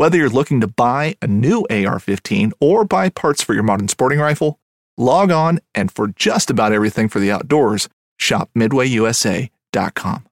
Whether you're looking to buy a new AR 15 or buy parts for your modern sporting rifle, log on and for just about everything for the outdoors, shop MidwayUSA.com.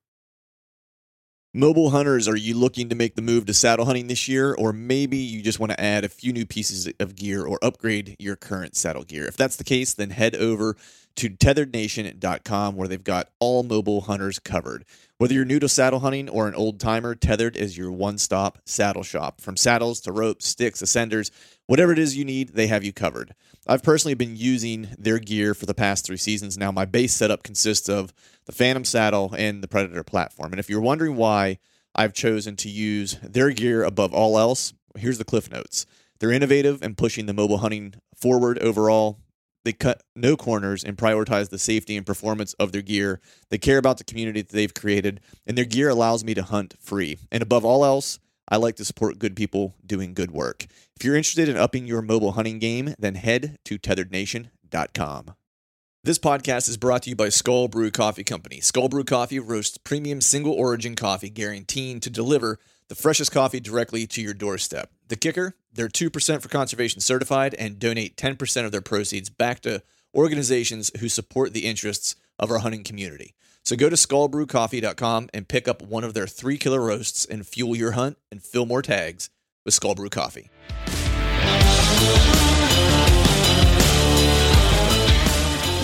Mobile hunters, are you looking to make the move to saddle hunting this year? Or maybe you just want to add a few new pieces of gear or upgrade your current saddle gear? If that's the case, then head over to tetherednation.com where they've got all mobile hunters covered. Whether you're new to saddle hunting or an old timer, Tethered is your one stop saddle shop. From saddles to ropes, sticks, ascenders, whatever it is you need, they have you covered. I've personally been using their gear for the past three seasons now. My base setup consists of the Phantom saddle and the Predator platform. And if you're wondering why I've chosen to use their gear above all else, here's the cliff notes. They're innovative and pushing the mobile hunting forward overall. They cut no corners and prioritize the safety and performance of their gear. They care about the community that they've created, and their gear allows me to hunt free. And above all else, I like to support good people doing good work. If you're interested in upping your mobile hunting game, then head to tetherednation.com. This podcast is brought to you by Skull Brew Coffee Company. Skull Brew Coffee roasts premium single origin coffee guaranteed to deliver the freshest coffee directly to your doorstep. The kicker, they're 2% for conservation certified and donate 10% of their proceeds back to organizations who support the interests of our hunting community. So go to skullbrewcoffee.com and pick up one of their three killer roasts and fuel your hunt and fill more tags with Skull Brew Coffee.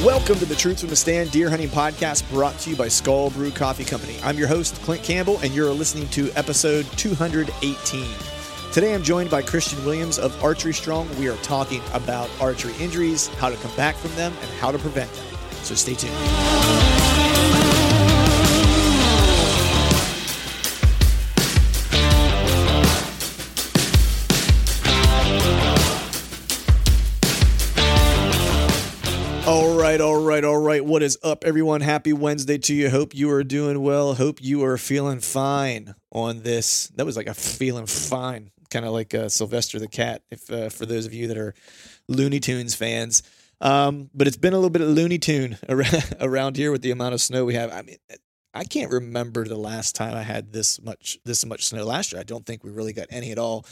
Welcome to the Truth from the Stand Deer Hunting Podcast brought to you by Skull Brew Coffee Company. I'm your host, Clint Campbell, and you're listening to episode 218. Today I'm joined by Christian Williams of Archery Strong. We are talking about archery injuries, how to come back from them, and how to prevent them. So stay tuned. All right, all right, all right. What is up, everyone? Happy Wednesday to you. Hope you are doing well. Hope you are feeling fine on this. That was like a feeling fine, kind of like uh, Sylvester the cat. If uh, for those of you that are Looney Tunes fans, um, but it's been a little bit of Looney Tune around here with the amount of snow we have. I mean, I can't remember the last time I had this much this much snow last year. I don't think we really got any at all.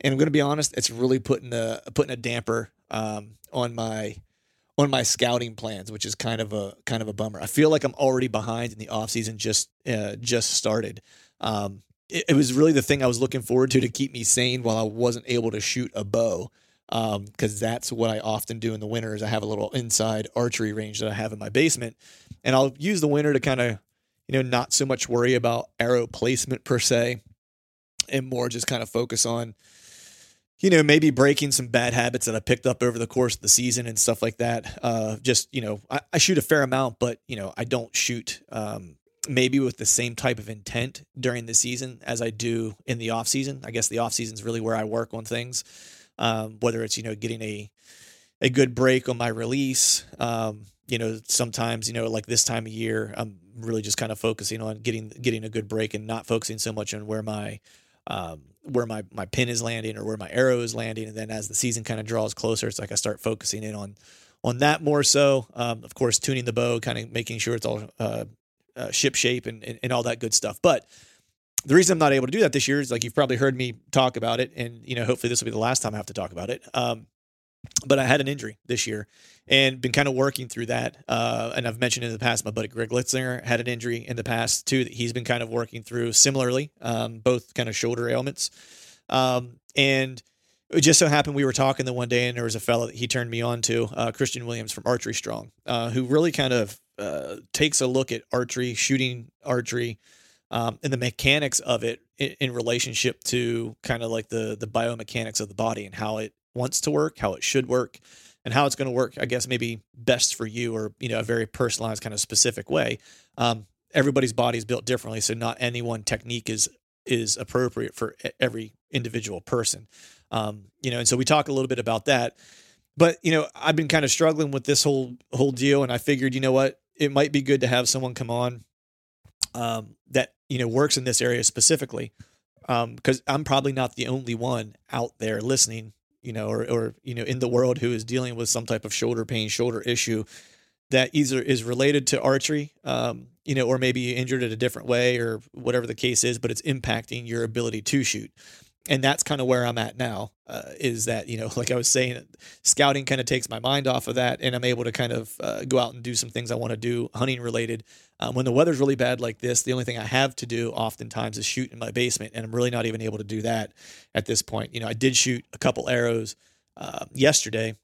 And I'm going to be honest, it's really putting a putting a damper um, on my on my scouting plans, which is kind of a kind of a bummer. I feel like I'm already behind in the off season just uh, just started. Um, it, it, was really the thing I was looking forward to to keep me sane while I wasn't able to shoot a bow. Because um, that's what I often do in the winter. Is I have a little inside archery range that I have in my basement, and I'll use the winter to kind of, you know, not so much worry about arrow placement per se, and more just kind of focus on you know, maybe breaking some bad habits that I picked up over the course of the season and stuff like that. Uh, just, you know, I, I, shoot a fair amount, but, you know, I don't shoot um, maybe with the same type of intent during the season as I do in the off season. I guess the off season is really where I work on things, um, whether it's, you know, getting a, a good break on my release. Um, you know, sometimes, you know, like this time of year, I'm really just kind of focusing on getting, getting a good break and not focusing so much on where my, um, where my my pin is landing or where my arrow is landing, and then as the season kind of draws closer, it's like I start focusing in on on that more so. Um, of course, tuning the bow, kind of making sure it's all uh, uh, ship shape and, and and all that good stuff. But the reason I'm not able to do that this year is like you've probably heard me talk about it, and you know hopefully this will be the last time I have to talk about it. Um, but I had an injury this year and been kind of working through that. Uh, and I've mentioned in the past, my buddy Greg Litzinger had an injury in the past too that he's been kind of working through similarly, um, both kind of shoulder ailments. Um, and it just so happened we were talking the one day and there was a fellow that he turned me on to, uh, Christian Williams from Archery Strong, uh, who really kind of uh, takes a look at archery, shooting archery, um, and the mechanics of it in, in relationship to kind of like the the biomechanics of the body and how it wants to work, how it should work, and how it's going to work. I guess maybe best for you, or you know, a very personalized kind of specific way. Um, everybody's body is built differently, so not any one technique is is appropriate for every individual person. Um, you know, and so we talk a little bit about that. But you know, I've been kind of struggling with this whole whole deal, and I figured, you know what, it might be good to have someone come on um, that you know works in this area specifically, because um, I'm probably not the only one out there listening you know, or, or, you know, in the world who is dealing with some type of shoulder pain, shoulder issue that either is related to archery, um, you know, or maybe you injured in a different way or whatever the case is, but it's impacting your ability to shoot and that's kind of where I'm at now. Uh, is that you know, like I was saying, scouting kind of takes my mind off of that, and I'm able to kind of uh, go out and do some things I want to do, hunting related. Um, when the weather's really bad like this, the only thing I have to do oftentimes is shoot in my basement, and I'm really not even able to do that at this point. You know, I did shoot a couple arrows uh, yesterday.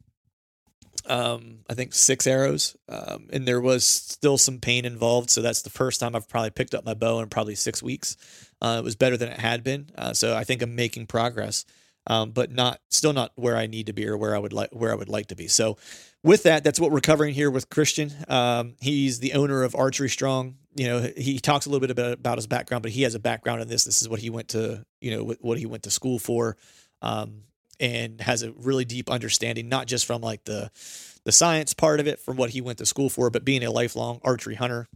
Um, I think six arrows, um, and there was still some pain involved. So that's the first time I've probably picked up my bow in probably six weeks. Uh, it was better than it had been. Uh, so I think I'm making progress, um, but not still not where I need to be or where I would like where I would like to be. So with that, that's what we're covering here with Christian. Um, he's the owner of Archery Strong. You know, he talks a little bit about, about his background, but he has a background in this. This is what he went to, you know, what he went to school for, um, and has a really deep understanding, not just from like the the science part of it, from what he went to school for, but being a lifelong archery hunter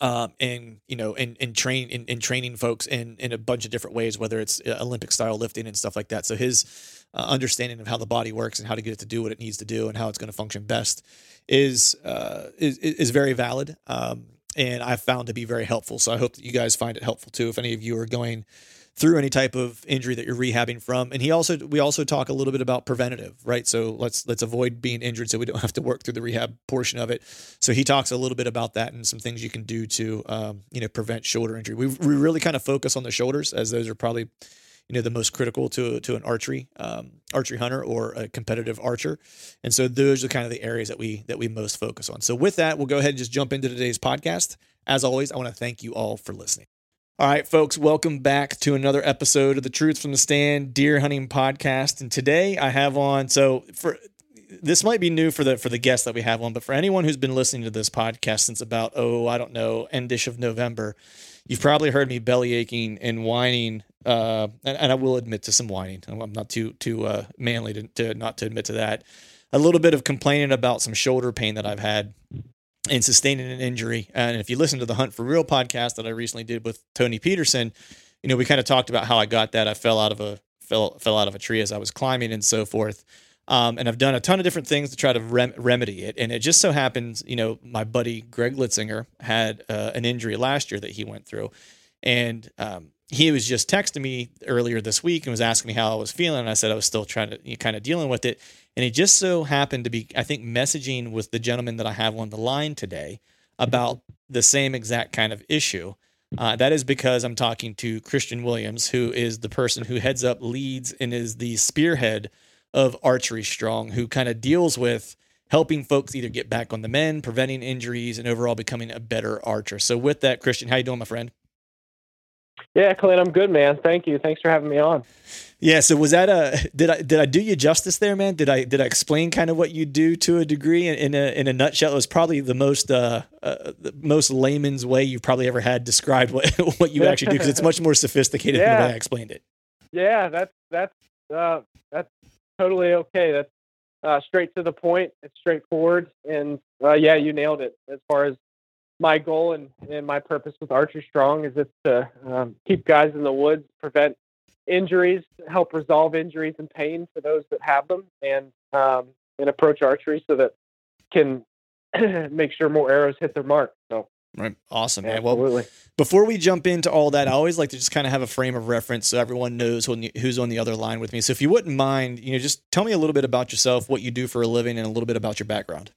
um, and you know, and and train in, in training folks in in a bunch of different ways, whether it's uh, Olympic style lifting and stuff like that. So his uh, understanding of how the body works and how to get it to do what it needs to do and how it's going to function best is uh, is is very valid. Um, and I've found to be very helpful. So I hope that you guys find it helpful too. If any of you are going through any type of injury that you're rehabbing from. And he also we also talk a little bit about preventative, right? So let's let's avoid being injured so we don't have to work through the rehab portion of it. So he talks a little bit about that and some things you can do to um, you know prevent shoulder injury. We we really kind of focus on the shoulders as those are probably you know the most critical to to an archery um, archery hunter or a competitive archer and so those are kind of the areas that we that we most focus on so with that we'll go ahead and just jump into today's podcast as always i want to thank you all for listening all right, folks, welcome back to another episode of the Truth from the Stand Deer Hunting Podcast. And today I have on so for this might be new for the for the guests that we have on, but for anyone who's been listening to this podcast since about oh I don't know endish of November, you've probably heard me belly aching and whining, uh, and, and, I will admit to some whining. I'm not too too uh, manly to, to not to admit to that. A little bit of complaining about some shoulder pain that I've had and sustaining an injury. And if you listen to the Hunt for Real podcast that I recently did with Tony Peterson, you know, we kind of talked about how I got that. I fell out of a fell fell out of a tree as I was climbing and so forth. Um, and I've done a ton of different things to try to rem- remedy it. And it just so happens, you know, my buddy Greg Litzinger had uh, an injury last year that he went through, and um, he was just texting me earlier this week and was asking me how I was feeling. And I said I was still trying to you know, kind of dealing with it. And he just so happened to be, I think, messaging with the gentleman that I have on the line today about the same exact kind of issue. Uh, that is because I'm talking to Christian Williams, who is the person who heads up, leads, and is the spearhead of Archery Strong, who kind of deals with helping folks either get back on the men, preventing injuries, and overall becoming a better archer. So, with that, Christian, how you doing, my friend? Yeah, Clint, I'm good, man. Thank you. Thanks for having me on. Yeah. So was that a did I did I do you justice there, man? Did I did I explain kind of what you do to a degree in, in a in a nutshell? It was probably the most uh, uh the most layman's way you've probably ever had described what what you actually do because it's much more sophisticated yeah. than the way I explained it. Yeah, that's that's uh, that's totally okay. That's uh, straight to the point. It's straightforward, and uh, yeah, you nailed it as far as my goal and, and my purpose with Archery Strong is it's to um, keep guys in the woods, prevent injuries, help resolve injuries and pain for those that have them, and um, and approach archery so that can make sure more arrows hit their mark. So Right. Awesome, man. Well, absolutely. before we jump into all that, I always like to just kind of have a frame of reference so everyone knows who's on the other line with me. So if you wouldn't mind, you know, just tell me a little bit about yourself, what you do for a living, and a little bit about your background.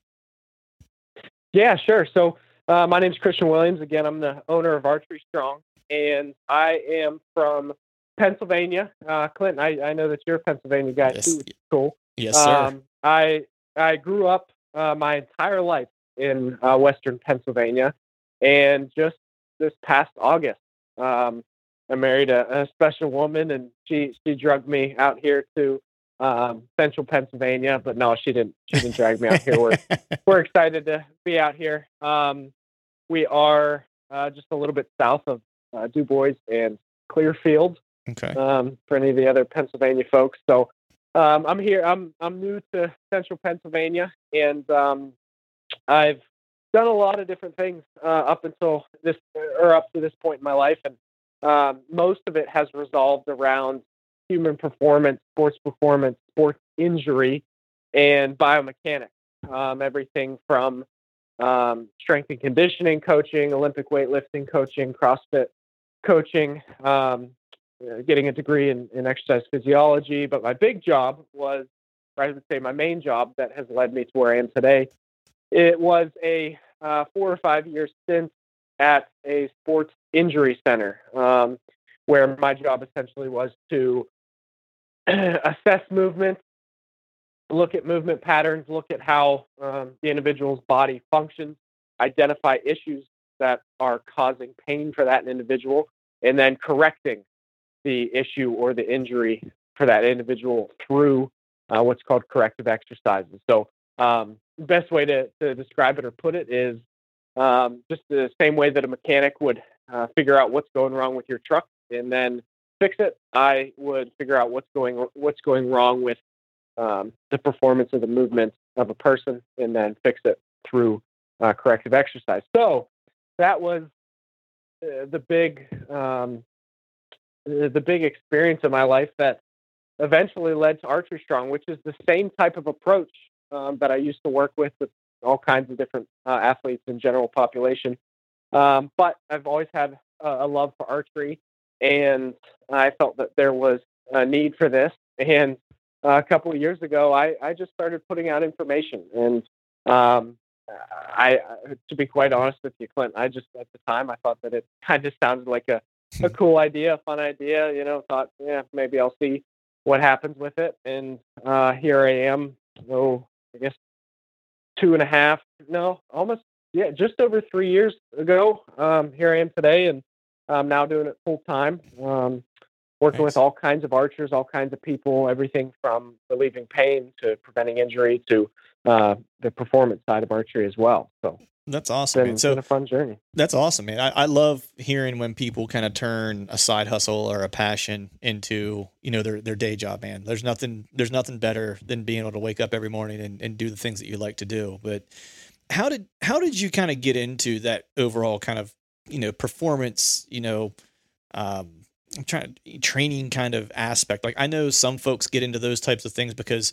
Yeah, sure. So uh, my is Christian Williams. Again, I'm the owner of Archery Strong, and I am from Pennsylvania. Uh, Clinton, I, I know that you're a Pennsylvania guy Yes. too, which is cool. Yes, sir. Um, I I grew up uh, my entire life in uh, Western Pennsylvania, and just this past August, um, I married a, a special woman, and she she drugged me out here to um, Central Pennsylvania. But no, she didn't. She didn't drag me out here. We're we're excited to be out here. Um, we are uh, just a little bit south of uh, DuBois and Clearfield okay. um, for any of the other Pennsylvania folks. So um, I'm here. I'm I'm new to Central Pennsylvania, and um, I've done a lot of different things uh, up until this or up to this point in my life, and um, most of it has resolved around human performance, sports performance, sports injury, and biomechanics. Um, everything from um, strength and conditioning coaching, Olympic weightlifting coaching, CrossFit coaching, um, uh, getting a degree in, in exercise physiology. But my big job was, or I would say my main job that has led me to where I am today, it was a uh, four or five year stint at a sports injury center, um, where my job essentially was to assess movement, look at movement patterns, look at how um, the individual's body functions, identify issues that are causing pain for that individual, and then correcting the issue or the injury for that individual through uh, what's called corrective exercises. So, um, best way to, to describe it or put it is um, just the same way that a mechanic would uh, figure out what's going wrong with your truck and then fix it. I would figure out what's going what's going wrong with um, the performance of the movement of a person and then fix it through uh, corrective exercise. So that was uh, the big um, the big experience of my life that eventually led to Archery Strong, which is the same type of approach um, that I used to work with with all kinds of different uh, athletes and general population. Um, but I've always had a love for archery, and I felt that there was a need for this. And uh, a couple of years ago, I, I just started putting out information. And um, I, I- to be quite honest with you, Clint, I just at the time I thought that it kind of sounded like a, a cool idea, a fun idea. You know, thought yeah maybe I'll see what happens with it. And uh, here I am. Oh, I guess two and a half, no, almost yeah, just over three years ago. Um, here I am today, and I'm now doing it full time. Um, working Nice. with all kinds of archers, all kinds of people, everything from relieving pain to preventing injury to uh, the performance side of archery as well. So That's awesome. been, man. So been a fun journey. That's awesome, man. I, I love hearing when people kind of turn a side hustle or a passion into, you know, their, their day job, man. There's nothing there's nothing better than being able to wake up every morning and, and do the things that you like to do. But how did how did you kind of get into that overall kind of, you know, performance, you know, um I'm trying training kind of aspect. Like I know some folks get into those types of things because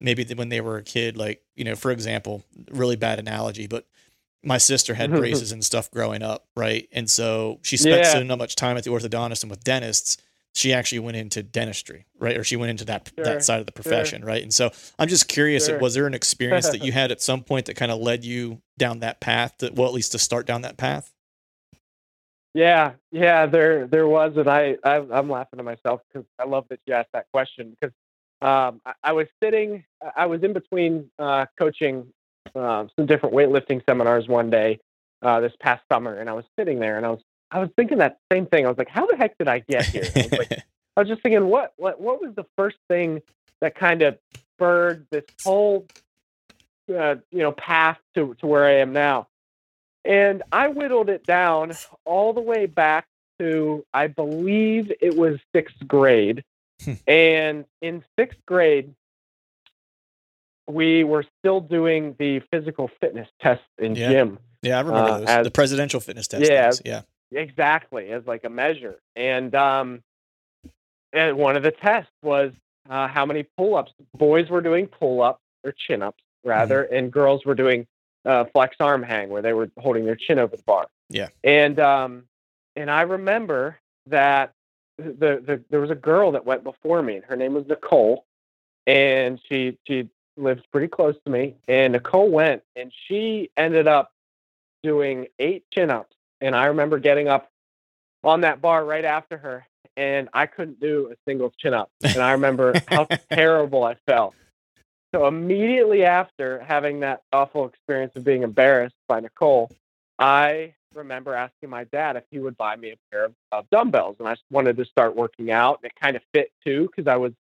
maybe when they were a kid, like, you know, for example, really bad analogy, but my sister had braces and stuff growing up, right? And so she spent Yeah. so not much time at the orthodontist and with dentists. She actually went into dentistry, right? Or she went into that Sure, that side of the profession, right? And so I'm just curious, Sure. was there an experience that you had at some point that kind of led you down that path? To, well, at least to start down that path. Yeah, yeah, there there was, and I, I I'm laughing to myself because I love that you asked that question because um, I, I was sitting, I was in between uh, coaching um, some different weightlifting seminars one day uh, this past summer, and I was sitting there and I was I was thinking that same thing. I was like, how the heck did I get here? I was like, I was just thinking, what what what was the first thing that kind of spurred this whole uh, you know path to to where I am now? And I whittled it down all the way back to I believe it was sixth grade. and in sixth grade, we were still doing the physical fitness test in Yeah. gym. yeah, I remember Uh, those. as- the presidential fitness test. Yeah. Yeah. Exactly, as like a measure. And um and one of the tests was uh, how many pull-ups boys were doing pull-ups or chin-ups rather, and girls were doing uh, flex arm hang where they were holding their chin over the bar. Yeah. And um, and I remember that the, the there was a girl that went before me, and her name was Nicole, and she she lived pretty close to me. And Nicole went, and she ended up doing eight chin ups, and I remember getting up on that bar right after her, and I couldn't do a single chin up, and I remember how terrible I felt. So immediately after having that awful experience of being embarrassed by Nicole, I remember asking my dad if he would buy me a pair of, of dumbbells, and I wanted to start working out. And it kind of fit too because I was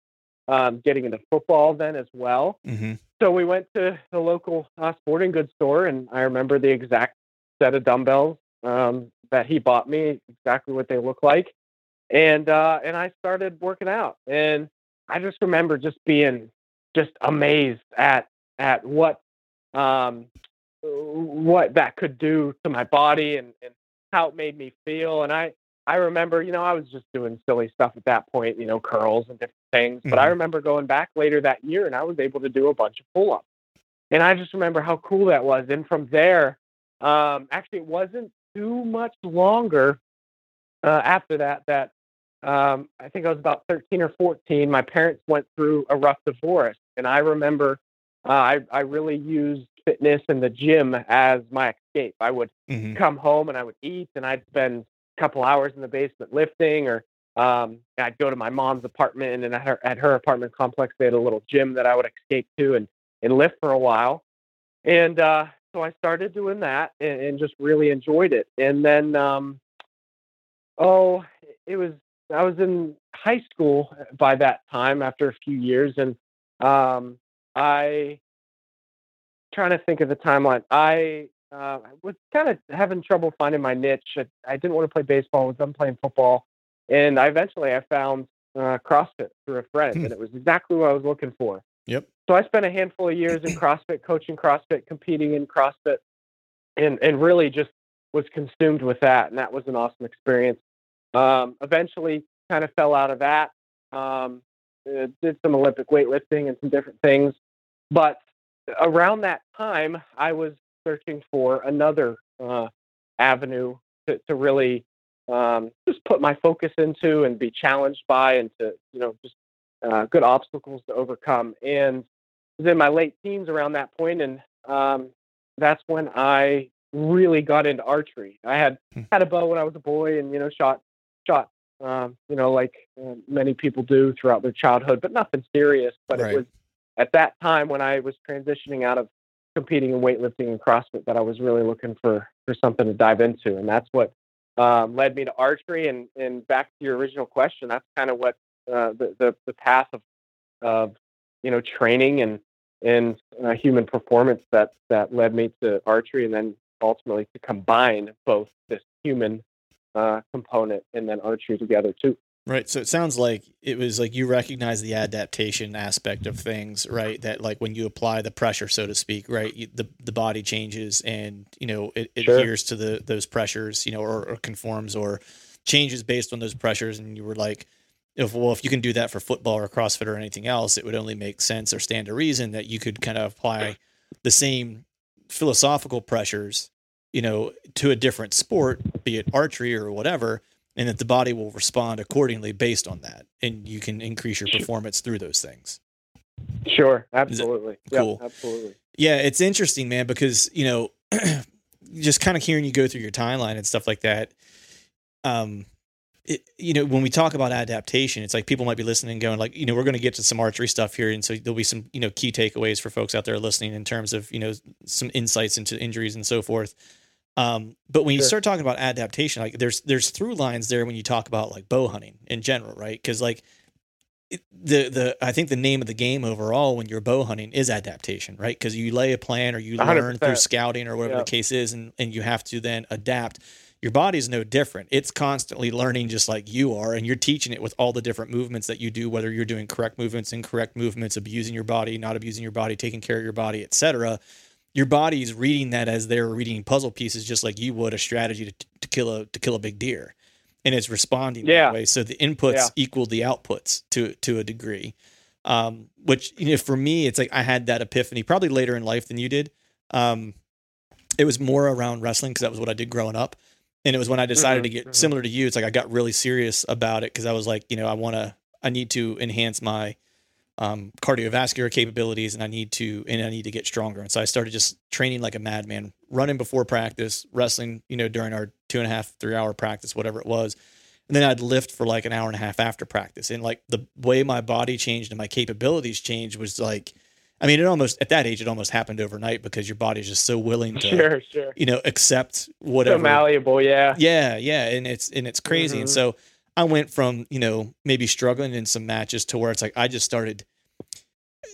um, getting into football then as well. Mm-hmm. So we went to the local uh, sporting goods store, and I remember the exact set of dumbbells um, that he bought me, exactly what they look like, and uh, and I started working out. And I just remember just being just amazed at at what um, what that could do to my body and, and how it made me feel. And I, I remember, you know, I was just doing silly stuff at that point, you know, curls and different things. But I Mhm. remember going back later that year and I was able to do a bunch of pull ups. And I just remember how cool that was. And from there, um, actually, it wasn't too much longer uh, after that that um, I think I was about 13 or 14. My parents went through a rough divorce. And I remember uh, I, I really used fitness and the gym as my escape. I would Mm-hmm. come home and I would eat and I'd spend a couple hours in the basement lifting or um, I'd go to my mom's apartment and at her, at her apartment complex, they had a little gym that I would escape to and, and lift for a while. And uh, so I started doing that and, and just really enjoyed it. And then, um, oh, it was, I was in high school by that time after a few years. And um, I, trying to think of the timeline. I uh, was kind of having trouble finding my niche. I, I didn't want to play baseball. I was done playing football, and I eventually I found uh, CrossFit through a friend, Hmm. and it was exactly what I was looking for. Yep. So I spent a handful of years in CrossFit, coaching CrossFit, competing in CrossFit, and and really just was consumed with that, and that was an awesome experience. Um, eventually, kind of fell out of that. Um, uh, did some Olympic weightlifting and some different things, but around that time, I was searching for another uh, avenue to, to really um, just put my focus into and be challenged by, and to you know just uh, good obstacles to overcome. And was in my late teens around that point, and um, that's when I really got into archery. I had Hmm. had a bow when I was a boy, and you know shot shot um, you know like uh, many people do throughout their childhood, but nothing serious. But Right. it was at that time when I was transitioning out of competing in weightlifting and CrossFit that I was really looking for for something to dive into, and that's what um, led me to archery. And and back to your original question, that's kind of what uh, the, the the path of of you know training and and uh, human performance that that led me to archery, and then ultimately to combine both this human uh, component and then archery together too. Right. So it sounds like it was like you recognize the adaptation aspect of things, right? That like when you apply the pressure, so to speak, right, you, the the body changes and you know it, it Sure. adheres to the those pressures, you know, or, or conforms or changes based on those pressures. And you were like, if well, if you can do that for football or CrossFit or anything else, it would only make sense or stand to reason that you could kind of apply the same philosophical pressures, you know, to a different sport, be it archery or whatever and that the body will respond accordingly based on that. And you can increase your performance through those things. Sure, absolutely, cool? absolutely. yeah it's interesting man because you know just kind of hearing you go through your timeline and stuff like that um it, you know when we talk about adaptation it's like people might be listening and going like you know we're going to get to some archery stuff here and so there'll be some you know key takeaways for folks out there listening in terms of you know some insights into injuries and so forth um, but when you Sure. start talking about adaptation like there's there's through lines there when you talk about like bow hunting in general right because like it, the the I think the name of the game overall when you're bow hunting is adaptation, right? Because you lay a plan or you learn through scouting or whatever Yeah. the case is, and and you have to then adapt. Your body's no different. It's constantly learning just like you are, and you're teaching it with all the different movements that you do, whether you're doing correct movements, incorrect movements, abusing your body, not abusing your body, taking care of your body, etc. Your body's reading that as they're reading puzzle pieces, just like you would a strategy to, to kill a to kill a big deer and it's responding Yeah. that way. So the inputs Yeah. equal the outputs to to a degree. Um, which you know, for me, it's like I had that epiphany probably later in life than you did. Um, it was more around wrestling because that was what I did growing up. And it was when I decided Mhm, to get mhm. similar to you. It's like I got really serious about it because I was like, you know, I want to, I need to enhance my um, cardiovascular capabilities, and I need to, and I need to get stronger. And so I started just training like a madman, running before practice, wrestling, you know, during our two and a half, three hour practice, whatever it was. And then I'd lift for like an hour and a half after practice. And like the way my body changed and my capabilities changed was like, I mean, it almost at that age, it almost happened overnight because your body's just so willing to, Sure, sure. you know, accept So whatever. malleable, yeah. Yeah, yeah, and it's and it's crazy. And Mhm. so I went from you know maybe struggling in some matches to where it's like I just started.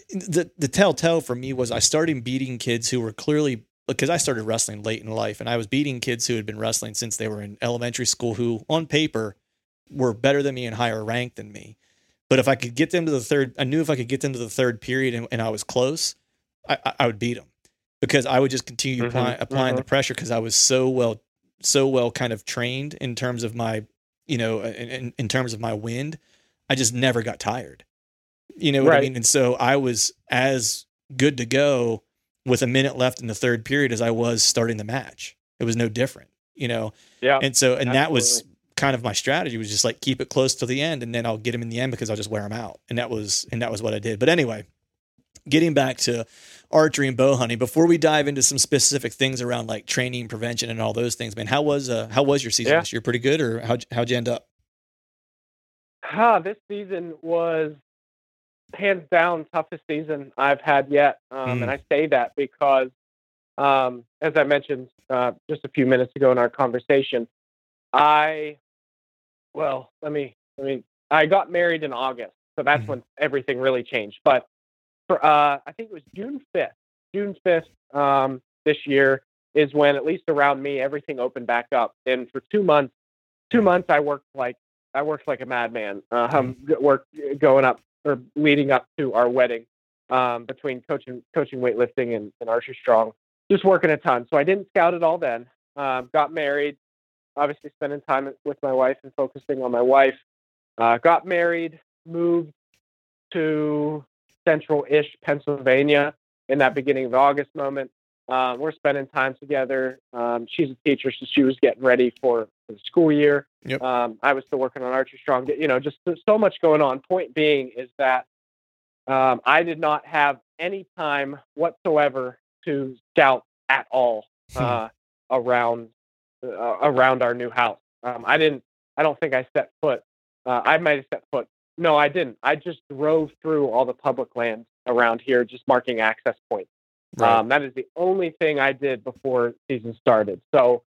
The the telltale for me was I started beating kids who were clearly because I started wrestling late in life, and I was beating kids who had been wrestling since they were in elementary school, who on paper were better than me and higher ranked than me. But if I could get them to the third, I knew if I could get them to the third period and, and I was close, I, I- I would beat them because I would just continue Mhm, applying, applying the mhm. pressure because I was so well, so well kind of trained in terms of my, you know, uh, in, in, in terms of my wind. I just never got tired. You know what I mean? And so I was as good to go with a minute left in the third period as I was starting the match. It was no different, you know? Yeah. And so, and that was kind of my strategy was just like keep it close to the end and then I'll get him in the end because I'll just wear him out. And that was, and that was what I did. But anyway, getting back to archery and bow hunting, before we dive into some specific things around like training, prevention, and all those things, man, how was, uh, how was your season Yeah. this year? Pretty good or how, how'd you end up? Ah, this season was hands down toughest season I've had yet, um, Mm. and I say that because, um, as I mentioned uh, just a few minutes ago in our conversation, I, well, let me, let me, I got married in August, so that's Mhm. when everything really changed. But uh, I think it was June fifth, June fifth, um, this year is when at least around me everything opened back up, and for two months, two months I worked like I worked like a madman. Uh, um, g- work going up or leading up to our wedding, um, between coaching, coaching weightlifting and, and archery strong, just working a ton. So I didn't scout at all then. Um, got married, obviously spending time with my wife and focusing on my wife. Uh, got married, moved to central-ish Pennsylvania in that beginning of August moment. Um, we're spending time together. Um, she's a teacher, so she was getting ready for, for the school year. Yep. Um, I was still working on Archer Strong. You know, just so- so much going on. Point being is that um, I did not have any time whatsoever to scout at all Hmm. uh, around uh, around our new house. Um, I didn't. I don't think I set foot. Uh, I might have set foot. No, I didn't. I just drove through all the public lands around here, just marking access points. Um, that is the only thing I did before season started. So,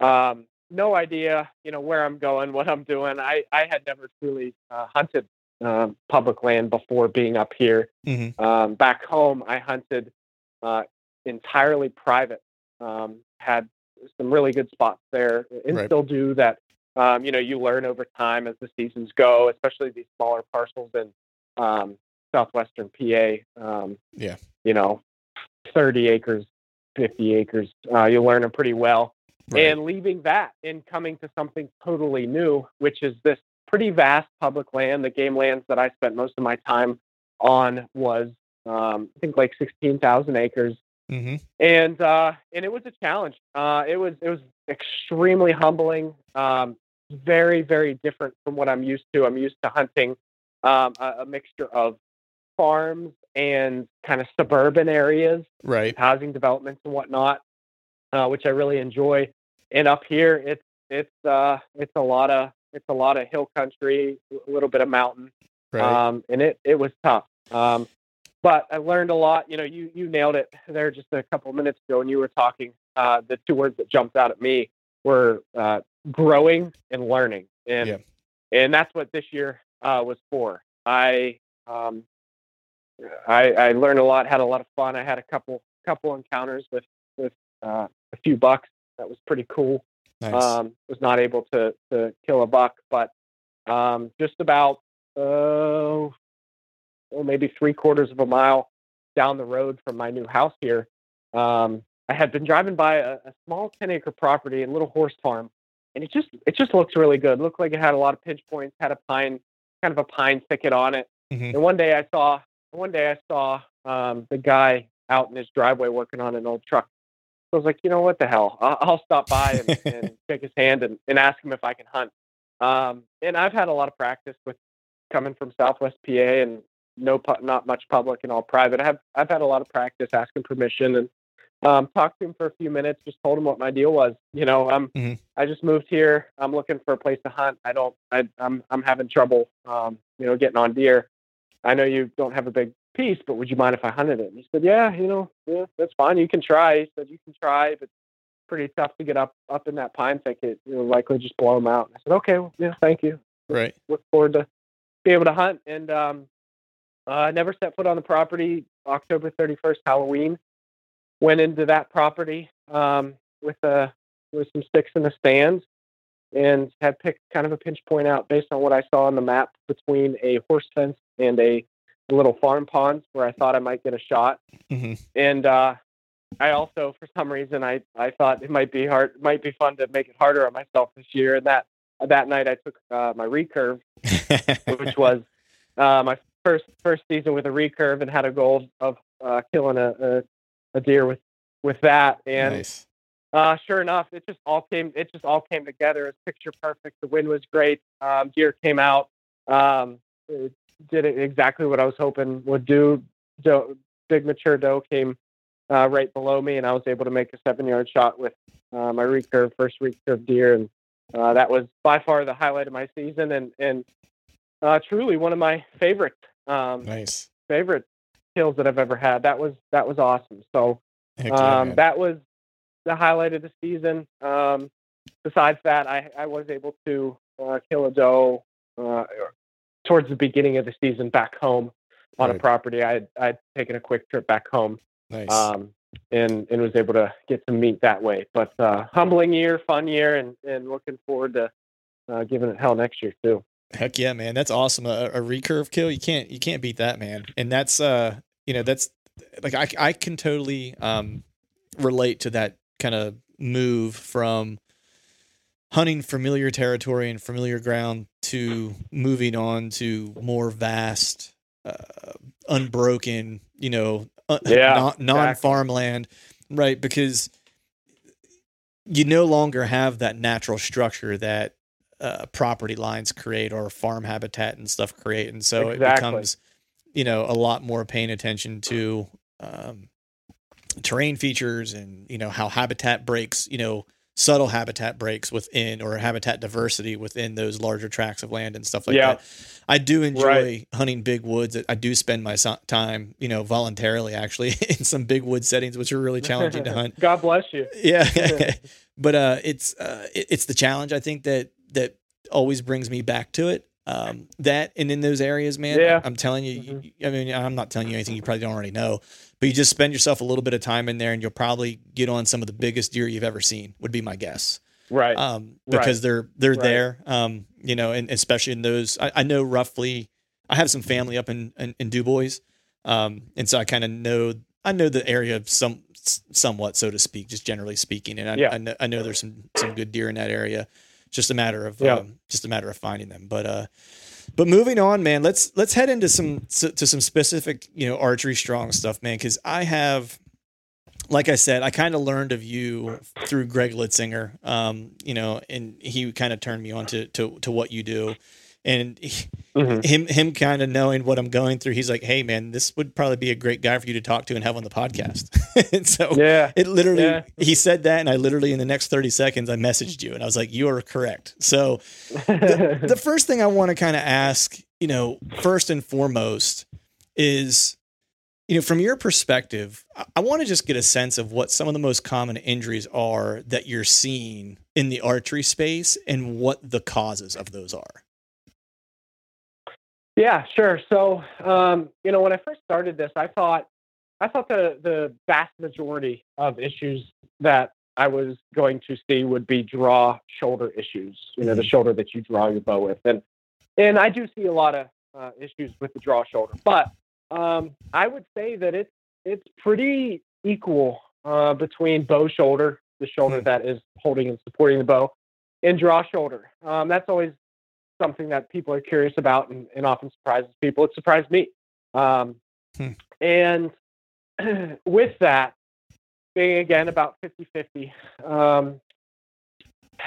um, no idea, you know, where I'm going, what I'm doing. I, I had never truly uh, hunted um, public land before being up here. Mhm. Um, back home, I hunted uh, entirely private. Um, had some really good spots there, and Right. still do that. Um, you know, you learn over time as the seasons go, especially these smaller parcels in um, southwestern PA. Um, Yeah. you know, 30 acres, 50 acres. Uh, you learn them pretty well. Right. And leaving that and coming to something totally new, which is this pretty vast public land. The game lands that I spent most of my time on was, um, I think, like 16,000 acres Mhm. and uh, and it was a challenge. Uh, it was it was extremely humbling. Um, very very different from what I'm used to. I'm used to hunting um, a, a mixture of farms and kind of suburban areas, Right. housing developments and whatnot, uh, which I really enjoy. And up here, it's it's uh, it's a lot of it's a lot of hill country, a little bit of mountain, Right. um, and it it was tough. Um, but I learned a lot. You know, you you nailed it there just a couple minutes ago when you were talking. Uh, the two words that jumped out at me were uh, growing and learning, and Yeah. and that's what this year uh, was for. I um, I, I learned a lot, had a lot of fun. I had a couple couple encounters with with uh, a few bucks. That was pretty cool. nice. Um, was not able to to kill a buck, but um, just about uh, well, maybe three quarters of a mile down the road from my new house here, um, I had been driving by a, a small ten acre property, a little horse farm, and it just it just looks really good. Looked like it had a lot of pinch points, had a pine kind of a pine thicket on it. Mhm. And one day I saw one day I saw um, the guy out in his driveway working on an old truck. So I was like, you know what the hell? I'll, I'll stop by and, and shake his hand and, and ask him if I can hunt. Um, and I've had a lot of practice with coming from Southwest PA and no pu- not much public and all private. I've I've had a lot of practice asking permission and um, talked to him for a few minutes. Just told him what my deal was. You know, I'm Mhm. I just moved here. I'm looking for a place to hunt. I don't. I, I'm I'm having trouble. Um, you know, getting on deer. I know you don't have a big piece, but would you mind if I hunted it? And he said, Yeah, you know, yeah, that's fine. You can try. He said, You can try, but it's pretty tough to get up up in that pine thicket. You'll likely just blow them out. And I said, Okay, well, yeah, thank you Right. look forward to be able to hunt. And um, uh, I never set foot on the property. October 31st, Halloween. Went into that property um, with a with some sticks in the stands, and had picked kind of a pinch point out based on what I saw on the map between a horse fence and a little farm pond where I thought I might get a shot. hmm And uh, I also, for some reason, I I thought it might be hard, might be fun to make it harder on myself this year. And that that night, I took uh, my recurve which was uh, my first first season with a recurve and had a goal of uh, killing a, a a deer with with that. And nice. uh, sure enough, it just all came it just all came together. It's picture perfect. The wind was great. Um, deer came out. Um, it did exactly what I was hoping would do. Doe, big mature doe came uh, right below me, and I was able to make a seven yard shot with uh, my recurve first recurve deer, and uh, that was by far the highlight of my season, and and uh, truly one of my favorite um, Nice. favorite kills that I've ever had. That was that was awesome. So yeah, um, that was the highlight of the season. Um, besides that, I, I was able to uh, kill a doe uh, towards the beginning of the season back home on a property. I I'd taken a quick trip back home nice. um, and and was able to get some meat that way. But uh, humbling year, fun year, and and looking forward to uh, giving it hell next year too. Heck yeah, man. That's awesome. A, a recurve kill. You can't you can't beat that, man. And that's uh you know, that's like I I can totally um relate to that kind of move from hunting familiar territory and familiar ground to moving on to more vast uh, unbroken, you know, uh, Yeah, non, non-farmland, right? Because you no longer have that natural structure that uh, property lines create or farm habitat and stuff create, and so it becomes, you know, a lot more paying attention to um, terrain features and you know how habitat breaks, you know, subtle habitat breaks within or habitat diversity within those larger tracts of land and stuff like Yeah. that. I do enjoy Right. hunting big woods. I do spend my time, you know, voluntarily actually in some big wood settings, which are really challenging to hunt God bless you. yeah but uh it's uh it- it's the challenge i think that that always brings me back to it um that and in those areas man Yeah. i'm telling you, Mhm. you i mean i'm not telling you anything you probably don't already know but you just spend yourself a little bit of time in there and you'll probably get on some of the biggest deer you've ever seen would be my guess Right. um, Right. because they're they're Right. there. Um, you know, and especially in those, I, I know roughly. I have some family up in in, in DuBois, um, and so I kind of know I know the area of some somewhat, so to speak, just generally speaking, and I, Yeah. I, know, I know there's some some good deer in that area. It's just a matter of Yeah. um, just a matter of finding them. But uh, but moving on, man, let's let's head into some to some specific you know archery strong stuff, man, because I have like I said, I kind of learned of you through Greg Litzinger, um, you know, and he kind of turned me on to, to, to what you do. And Mhm. him, him kind of knowing what I'm going through, he's like, Hey man, this would probably be a great guy for you to talk to and have on the podcast. and so Yeah. it literally, Yeah. he said that. And I literally, in the next 30 seconds, I messaged you and I was like, you are correct. So the, the first thing I want to kind of ask, you know, first and foremost is, you know, from your perspective, I, I want to just get a sense of what some of the most common injuries are that you're seeing in the archery space and what the causes of those are. Yeah, sure. So, um, you know, when I first started this, I thought, I thought the the vast majority of issues that I was going to see would be draw shoulder issues. You know, the shoulder that you draw your bow with, and and I do see a lot of uh, issues with the draw shoulder, but um, I would say that it's it's pretty equal uh, between bow shoulder, the shoulder Hmm. that is holding and supporting the bow, and draw shoulder. Um, that's always something that people are curious about and, and often surprises people. It surprised me. Um, Hmm. And with that, being again about 50 50, um,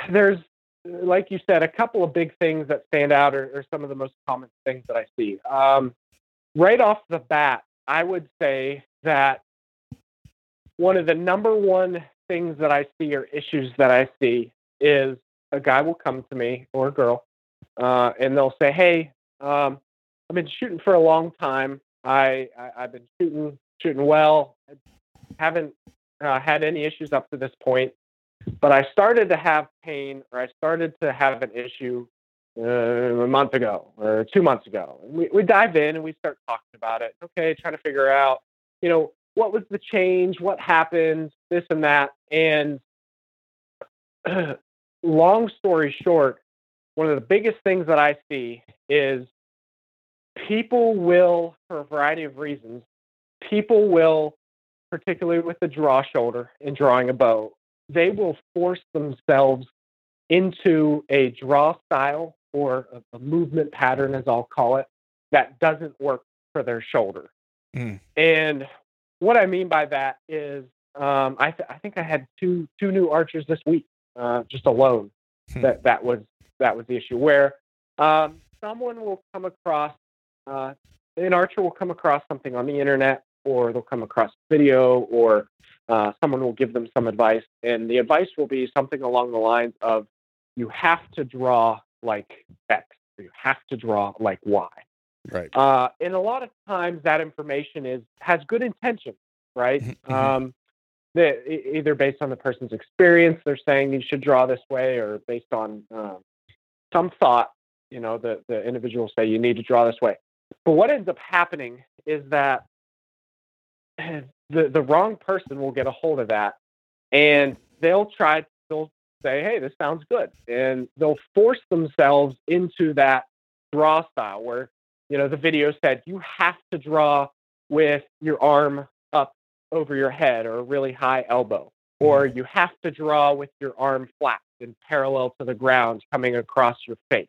there's, like you said, a couple of big things that stand out are some of the most common things that I see. Um, right off the bat, I would say that one of the number one things that I see or issues that I see is a guy will come to me or a girl, uh, and they'll say, "Hey, um, I've been shooting for a long time. I, I I've been shooting shooting well. I Haven't uh, had any issues up to this point, but I started to have pain or I started to have an issue uh, a month ago or two months ago. and We, we dive in and we start talking about it. Okay, trying to figure out, you know, what was the change, what happened, this and that. And long story short, one of the biggest things that I see is people will, for a variety of reasons, people will, particularly with the draw shoulder and drawing a bow, they will force themselves into a draw style or a, movement pattern, as I'll call it, that doesn't work for their shoulder. Mm. And what I mean by that is, um, I, th- I think I had two two new archers this week, uh, just alone. Hmm. that that was that was the issue where um, someone will come across uh, an archer will come across something on the internet or they'll come across video or uh, someone will give them some advice and the advice will be something along the lines of you have to draw like x you have to draw like y Right. uh, and a lot of times that information is has good intention, right? Mhm. Um, the, e- either based on the person's experience, they're saying you should draw this way, or based on um, some thought, you know, the the individual say you need to draw this way. But what ends up happening is that the the wrong person will get a hold of that, and they'll try. They'll say, "Hey, this sounds good," and they'll force themselves into that draw style where you know the video said you have to draw with your arm up over your head or a really high elbow or mm-hmm. you have to draw with your arm flat and parallel to the ground coming across your face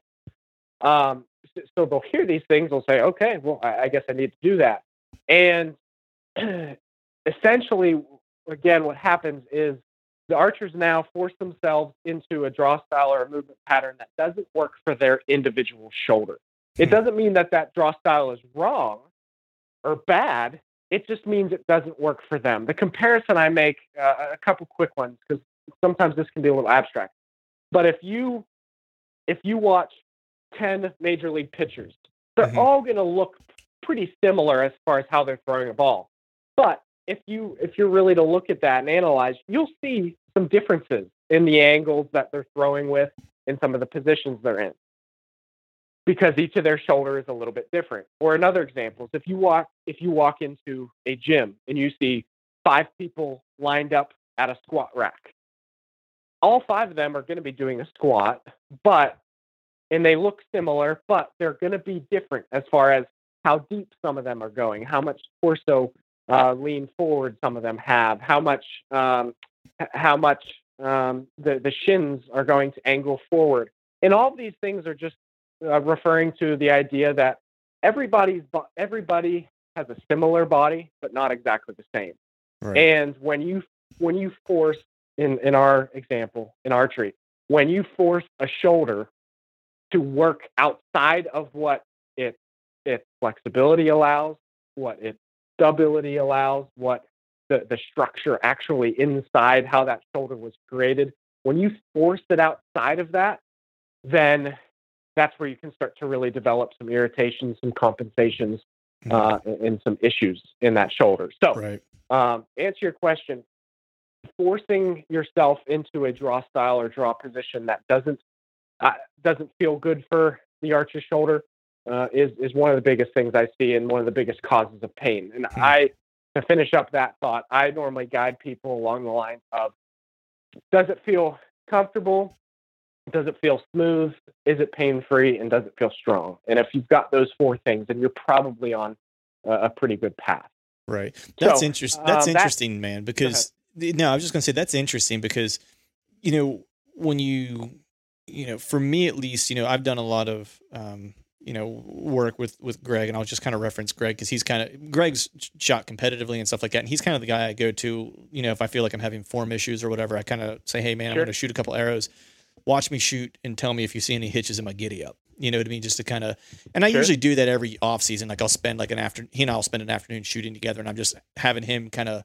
um, s- so they'll hear these things they'll say okay well i, I guess i need to do that and essentially again what happens is the archers now force themselves into a draw style or a movement pattern that doesn't work for their individual shoulder it Hmm. doesn't mean that that draw style is wrong or bad. It just means it doesn't work for them. The comparison I make, uh, a couple quick ones, because sometimes this can be a little abstract. But if you if you watch ten major league pitchers, they're Mhm. all going to look pretty similar as far as how they're throwing a ball. But if you if you're really to look at that and analyze, you'll see some differences in the angles that they're throwing with in some of the positions they're in because each of their shoulder is a little bit different. Or another example is if you walk if you walk into a gym and you see five people lined up at a squat rack, all five of them are going to be doing a squat, but and they look similar, but they're going to be different as far as how deep some of them are going, how much torso uh, lean forward some of them have, how much um, how much um, the the shins are going to angle forward, and all of these things are just uh, referring to the idea that everybody's bo- everybody has a similar body, but not exactly the same. Right. And when you when you force in in our example in archery, when you force a shoulder to work outside of what it its flexibility allows, what its stability allows, what the, the structure actually inside how that shoulder was created, when you force it outside of that, then that's where you can start to really develop some irritations, some compensations, uh, and, and some issues in that shoulder. So, right. um, answer your question. Forcing yourself into a draw style or draw position that doesn't uh, doesn't feel good for the archer's shoulder uh, is is one of the biggest things I see and one of the biggest causes of pain. And Hmm. I, to finish up that thought, I normally guide people along the lines of: Does it feel comfortable? Does it feel smooth? Is it pain free? And does it feel strong? And if you've got those four things, then you're probably on a, a pretty good path. Right. That's So, interesting. That's um, that- interesting, man. Because no, I was just gonna say that's interesting because you know when you you know, for me at least, you know, I've done a lot of, um, you know, work with with Greg, and I'll just kind of reference Greg because he's kind of Greg's shot competitively and stuff like that, and he's kind of the guy I go to, you know, if I feel like I'm having form issues or whatever, I kind of say, hey man, I'm going to shoot a couple arrows, watch me shoot, and tell me if you see any hitches in my giddy up. You know what I mean? Just to kind of, and I sure. usually do that every off season. Like I'll spend like an after he and I'll spend an afternoon shooting together, and I'm just having him kind of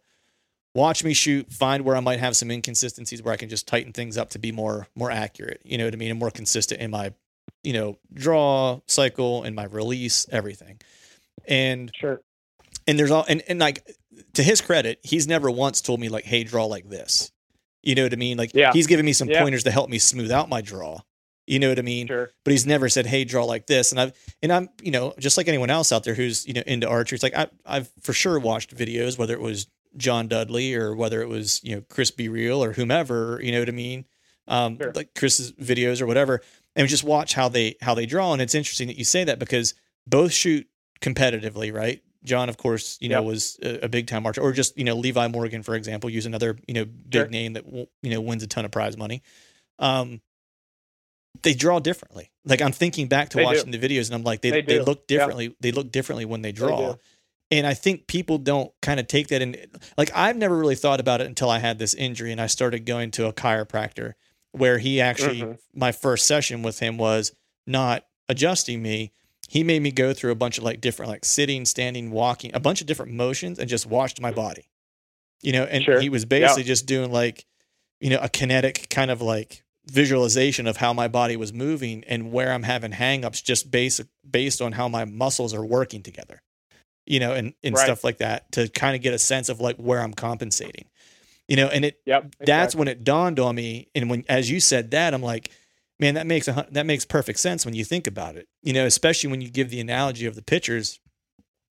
watch me shoot, find where I might have some inconsistencies where I can just tighten things up to be more more accurate. You know what I mean? And more consistent in my, you know, draw cycle and my release, everything. And sure. And there's all and, and like to his credit, he's never once told me like, hey, draw like this. You know what I mean? Like yeah. he's giving me some yeah. pointers to help me smooth out my draw. You know what I mean? Sure. But he's never said, "Hey, draw like this." And I've and I'm you know just like anyone else out there who's you know into archery. It's like I, I've for sure watched videos, whether it was John Dudley or whether it was, you know, Chris BeReal or whomever, you know what I mean? Um, sure. like Chris's videos or whatever, and just watch how they how they draw. And it's interesting that you say that because both shoot competitively, right? John, of course, you know, was a, a big time archer, or just you know Levi Morgan, for example, use another you know big sure. name that you know wins a ton of prize money. Um, they draw differently. Like I'm thinking back to they watching do. the videos, and I'm like, they they, they look differently. Yeah. They look differently when they draw. They and I think people don't kind of take that in. Like, I've never really thought about it until I had this injury and I started going to a chiropractor where he actually, mm-hmm. my first session with him was not adjusting me. He made me go through a bunch of like different, like sitting, standing, walking, a bunch of different motions and just watched my body, you know, and sure. he was basically just doing like, you know, a kinetic kind of like visualization of how my body was moving and where I'm having hangups just based based on how my muscles are working together you know, and, and right. stuff like that to kind of get a sense of like where I'm compensating, you know, and it, yep, exactly. that's when it dawned on me. And when, as you said that, I'm like, man, that makes a, that makes perfect sense when you think about it, you know, especially when you give the analogy of the pitchers,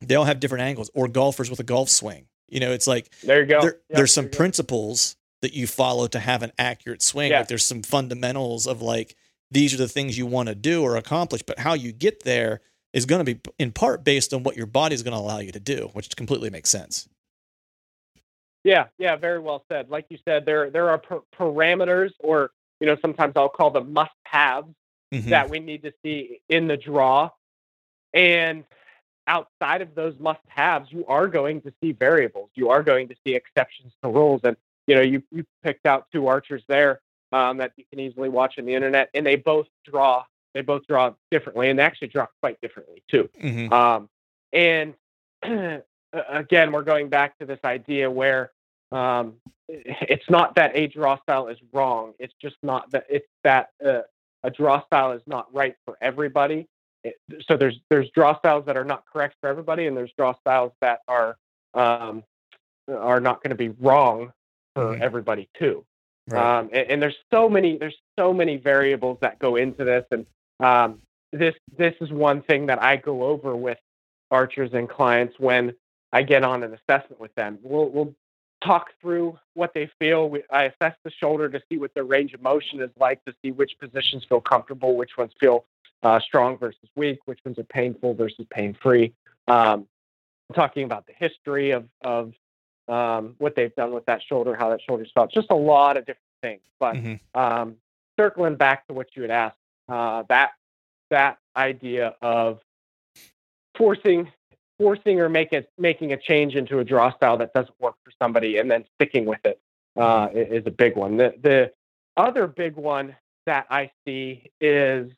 they all have different angles or golfers with a golf swing. You know, it's like, there you go. There, yep, there's some principles that you follow to have an accurate swing. Yeah. Like there's some fundamentals of like, these are the things you want to do or accomplish, but how you get there is going to be in part based on what your body is going to allow you to do, which completely makes sense. Yeah, yeah, very well said. Like you said, there there are parameters, or you know, sometimes I'll call them must-haves mm-hmm. that we need to see in the draw, and outside of those must-haves, you are going to see variables. You are going to see exceptions to rules, and you know, you you picked out two archers there um, that you can easily watch on the internet, and they both draw they both draw differently, and they actually draw quite differently too. Mm-hmm. Um, and again, we're going back to this idea where um, it's not that a draw style is wrong. It's just not that it's that uh, a draw style is not right for everybody. It, so there's there's draw styles that are not correct for everybody, and there's draw styles that are um, are not going to be wrong for mm-hmm. everybody too. Right. Um, and, and, there's so many there's so many variables that go into this, and um, this this is one thing that I go over with archers and clients when I get on an assessment with them. We'll we'll talk through what they feel. We, I assess the shoulder to see what their range of motion is like, to see which positions feel comfortable, which ones feel uh, strong versus weak, which ones are painful versus pain free. Um, talking about the history of of um, what they've done with that shoulder, how that shoulder's felt, just a lot of different things. But mm-hmm. um, circling back to what you had asked, uh, that that idea of forcing forcing or make it, making a change into a draw style that doesn't work for somebody and then sticking with it uh, is a big one. The the other big one that I see is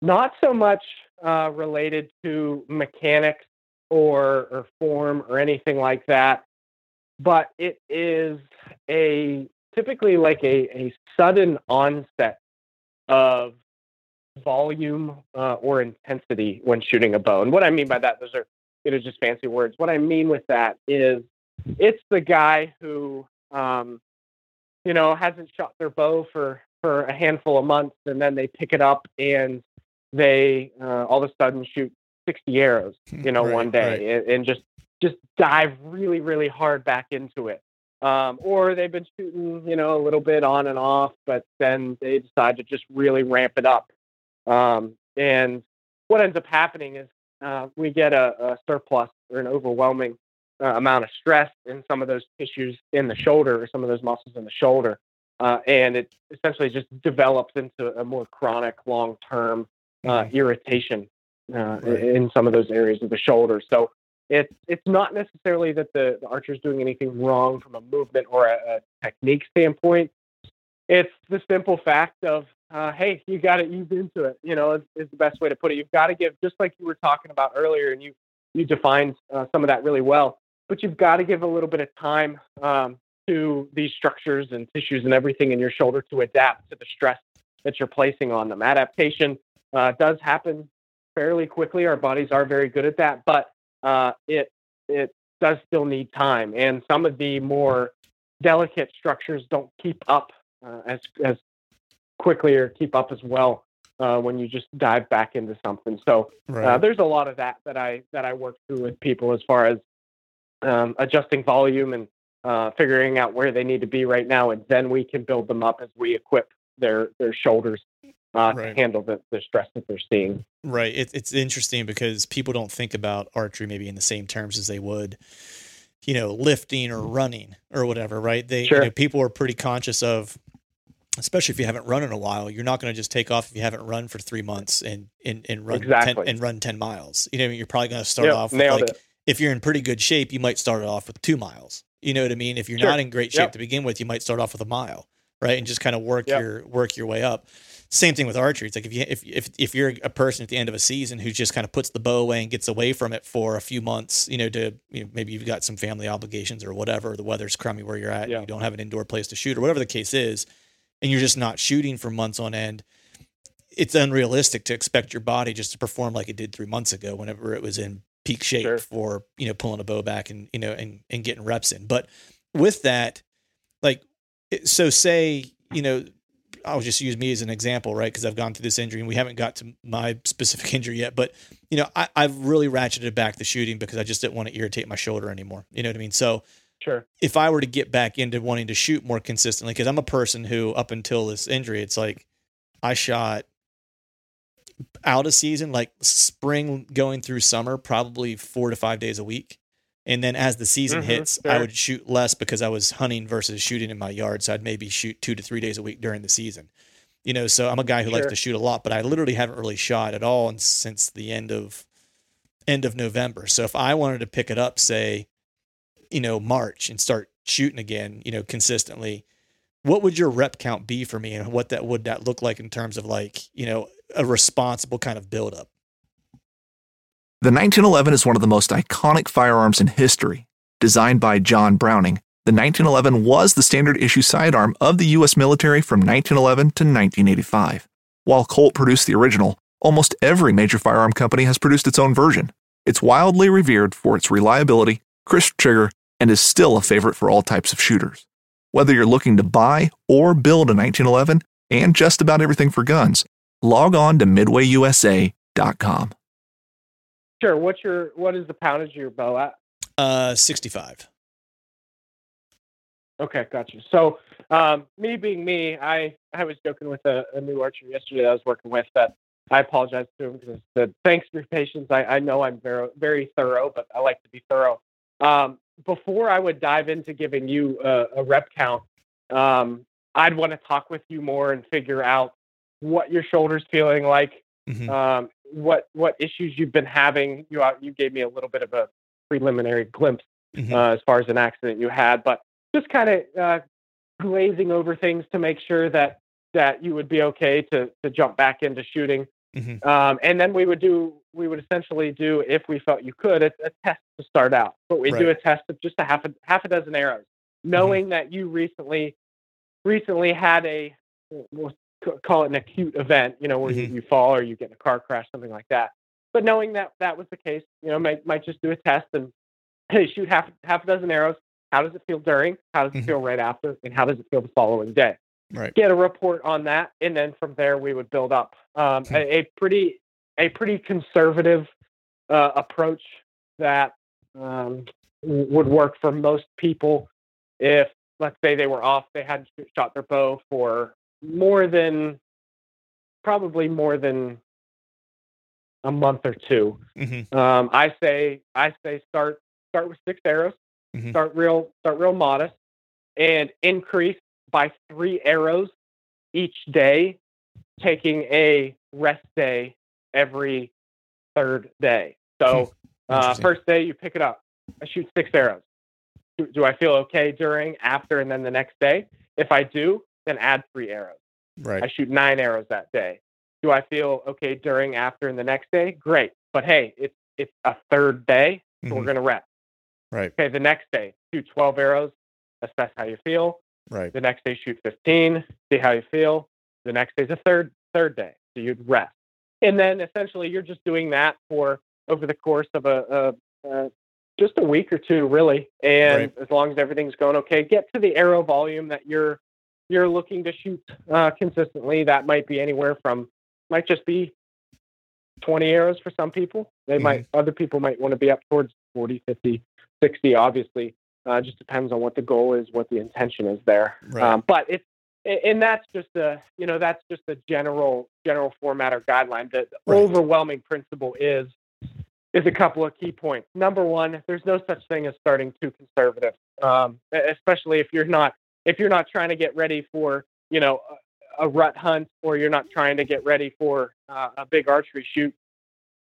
not so much uh, related to mechanics or or form or anything like that, but it is a typically like a, a sudden onset of volume uh, or intensity when shooting a bow. And what I mean by that, those are you know just fancy words. What I mean with that is it's the guy who um, you know hasn't shot their bow for for a handful of months, and then they pick it up and they uh, all of a sudden shoot 60 arrows, you know, right, one day, right. and, and just just dive really really hard back into it. Um, or they've been shooting, you know, a little bit on and off, but then they decide to just really ramp it up. Um, and what ends up happening is uh, we get a, a, surplus or an overwhelming uh, amount of stress in some of those tissues in the shoulder or some of those muscles in the shoulder. uh, and it essentially just develops into a more chronic, long term uh, Mm-hmm. irritation uh, Right. in some of those areas of the shoulder. So it's it's not necessarily that the, the archer is doing anything wrong from a movement or a, a technique standpoint. It's the simple fact of uh, hey, you got to ease into it. You know, is, is the best way to put it. You've got to give, just like you were talking about earlier, and you you defined uh, some of that really well. But you've got to give a little bit of time um, to these structures and tissues and everything in your shoulder to adapt to the stress that you're placing on them. Adaptation uh, does happen fairly quickly. Our bodies are very good at that, but uh, it it does still need time. And some of the more delicate structures don't keep up uh, as as quickly or keep up as well uh, when you just dive back into something. So uh, there's a lot of that that I that I work through with people as far as um, adjusting volume and uh, figuring out where they need to be right now, and then we can build them up as we equip their their shoulders uh, Right. to handle the, the stress that they're seeing. Right. It, it's interesting because people don't think about archery maybe in the same terms as they would, you know, lifting or running or whatever. Right. They, Sure. you know, people are pretty conscious of, especially if you haven't run in a while. You're not going to just take off if you haven't run for three months and and, and run Exactly. 10, and run ten miles. You know, you're probably going to start Yep, off with like it. if you're in pretty good shape, you might start it off with two miles. You know what I mean? If you're Sure. not in great shape Yep. to begin with, you might start off with a mile, right? And just kind of work Yep. your work your way up. Same thing with archery. It's like if you if if if you're a person at the end of a season who just kind of puts the bow away and gets away from it for a few months, you know, to you know, maybe you've got some family obligations or whatever, the weather's crummy where you're at, Yeah. you don't have an indoor place to shoot or whatever the case is, and you're just not shooting for months on end. It's unrealistic to expect your body just to perform like it did three months ago, whenever it was in peak shape Sure. for you know pulling a bow back and you know and and getting reps in. But with that, like, so say you know, I'll just use me as an example, right? Because I've gone through this injury and we haven't got to my specific injury yet. But you know, I, I've really ratcheted back the shooting because I just didn't want to irritate my shoulder anymore. You know what I mean? So Sure. if I were to get back into wanting to shoot more consistently, because I'm a person who, up until this injury, it's like I shot out of season, like spring going through summer, probably four to five days a week. And then as the season Mhm, hits, I would shoot less because I was hunting versus shooting in my yard. So I'd maybe shoot two to three days a week during the season. You know, so I'm a guy who likes to shoot a lot, but I literally haven't really shot at all since the end of end of November. So if I wanted to pick it up, say, you know, March and start shooting again, you know, consistently, what would your rep count be for me and what that would that look like in terms of like, you know, a responsible kind of buildup? The 1911 is one of the most iconic firearms in history. Designed by John Browning, the 1911 was the standard issue sidearm of the U.S. military from 1911 to 1985. While Colt produced the original, almost every major firearm company has produced its own version. It's wildly revered for its reliability, crisp trigger, and is still a favorite for all types of shooters. Whether you're looking to buy or build a 1911 and just about everything for guns, log on to midwayusa.com. Sure. What's your what is the poundage of your bow at? Uh 65. Okay, gotcha. So, um, me being me, I I was joking with a, a new archer yesterday that I was working with that I apologized to him because I said, "Thanks for your patience. I, I know I'm very very thorough, but I like to be thorough." Um, before I would dive into giving you a, a rep count, um, I'd want to talk with you more and figure out what your shoulders feeling like, Mhm. um, what what issues you've been having. You uh, you gave me a little bit of a preliminary glimpse Mhm. uh, as far as an accident you had, but just kind of uh, glazing over things to make sure that that you would be okay to to jump back into shooting. Mhm. Um, and then we would do we would essentially do if we felt you could a, a test to start out, but we would do a test of just a half a half a dozen arrows, knowing that you recently recently had a we'll call it an acute event, you know, where you, you fall or you get in a car crash, something like that. But knowing that that was the case, you know, might might just do a test and hey, shoot half half a dozen arrows. How does it feel during? How does it Mhm. feel right after? And how does it feel the following day? Right. Get a report on that, and then from there we would build up um, Hmm. a, a pretty a pretty conservative uh, approach that um, would work for most people if let's say they were off, they hadn't shot their bow for more than probably more than a month or two. Mhm. Um, I say I say start start with six arrows. Mhm. Start real start real modest, and increase by three arrows each day, taking a rest day every third day. So, uh, first day you pick it up. I shoot six arrows. Do, do I feel okay during, after, and then the next day? If I do, then add three arrows. Right. I shoot nine arrows that day. Do I feel okay during, after, and the next day? Great. But hey, it's it's a third day, so we're Mhm. gonna rest. Right. Okay, the next day, shoot 12 arrows, assess how you feel. Right. The next day, shoot 15, see how you feel. The next day's a third third day, so you'd rest. And then essentially, you're just doing that for over the course of a, a, a just a week or two, really. And Right. as long as everything's going okay, get to the arrow volume that you're you're looking to shoot uh, consistently. That might be anywhere from might just be 20 arrows for some people. They Mhm. might other people might want to be up towards 40, 50, 60. Obviously, uh, just depends on what the goal is, what the intention is there. Right. Um, but it's and that's just a you know that's just a general general format or guideline. The, the Right. overwhelming principle is is a couple of key points. Number one, there's no such thing as starting too conservative, um, especially if you're not if you're not trying to get ready for you know a, a rut hunt or you're not trying to get ready for uh, a big archery shoot,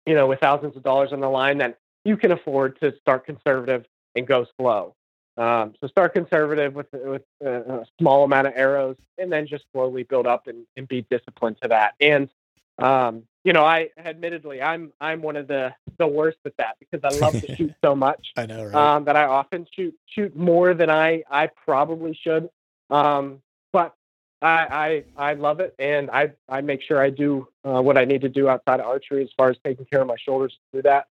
you know, with thousands of dollars on the line. Then you can afford to start conservative and go slow. Um, so start conservative with with a, a small amount of arrows, and then just slowly build up and, and be disciplined to that. And um, you know, I admittedly I'm I'm one of the the worst at that because I love to shoot so much I know. Right. um, that I often shoot shoot more than I I probably should. Um, but I, I I love it, and I I make sure I do uh, what I need to do outside of archery as far as taking care of my shoulders to do that.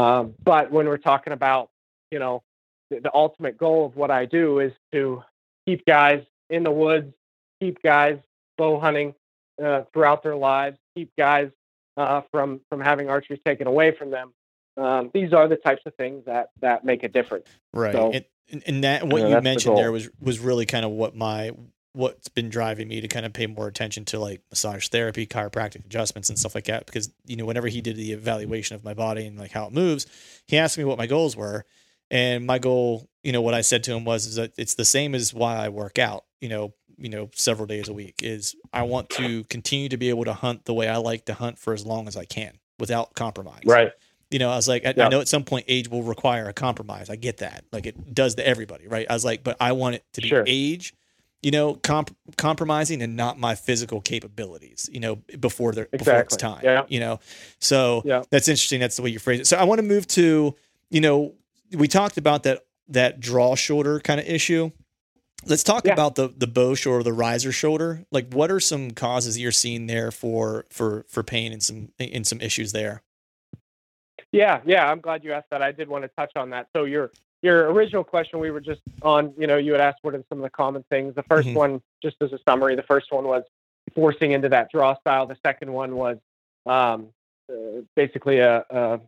Um, but when we're talking about you know the, the ultimate goal of what I do is to keep guys in the woods, keep guys bow hunting uh, throughout their lives, keep guys uh, from from having archery taken away from them. Um, these are the types of things that that make a difference. Right. So, and, and- that what know, you that's the mentioned there was was really kind of what my what's been driving me to kind of pay more attention to like massage therapy, chiropractic adjustments and stuff like that. Because, you know, whenever he did the evaluation of my body and like how it moves, he asked me what my goals were. And my goal, you know, what I said to him was is that it's the same as why I work out, you know, you know, several days a week is I want to continue to be able to hunt the way I like to hunt for as long as I can without compromise Right. you know, I was like, I, I know at some point age will require a compromise. I get that. Like it does to everybody, right? I was like, but I want it to be Sure. age, you know, comp- compromising and not my physical capabilities, you know, before they're before it's time, Yeah. you know? So Yeah. that's interesting. That's the way you phrase it. So I want to move to, you know, we talked about that, that draw shoulder kind of issue. Let's talk Yeah. about the the bow shoulder, the riser shoulder. Like, what are some causes you're seeing there for for for pain and some and some issues there? Yeah, yeah, I'm glad you asked that. I did want to touch on that. So your your original question, we were just on. You know, you had asked what are some of the common things. The 1st Mhm. one, just as a summary, the first one was forcing into that draw style. The second one was um, uh, basically a, a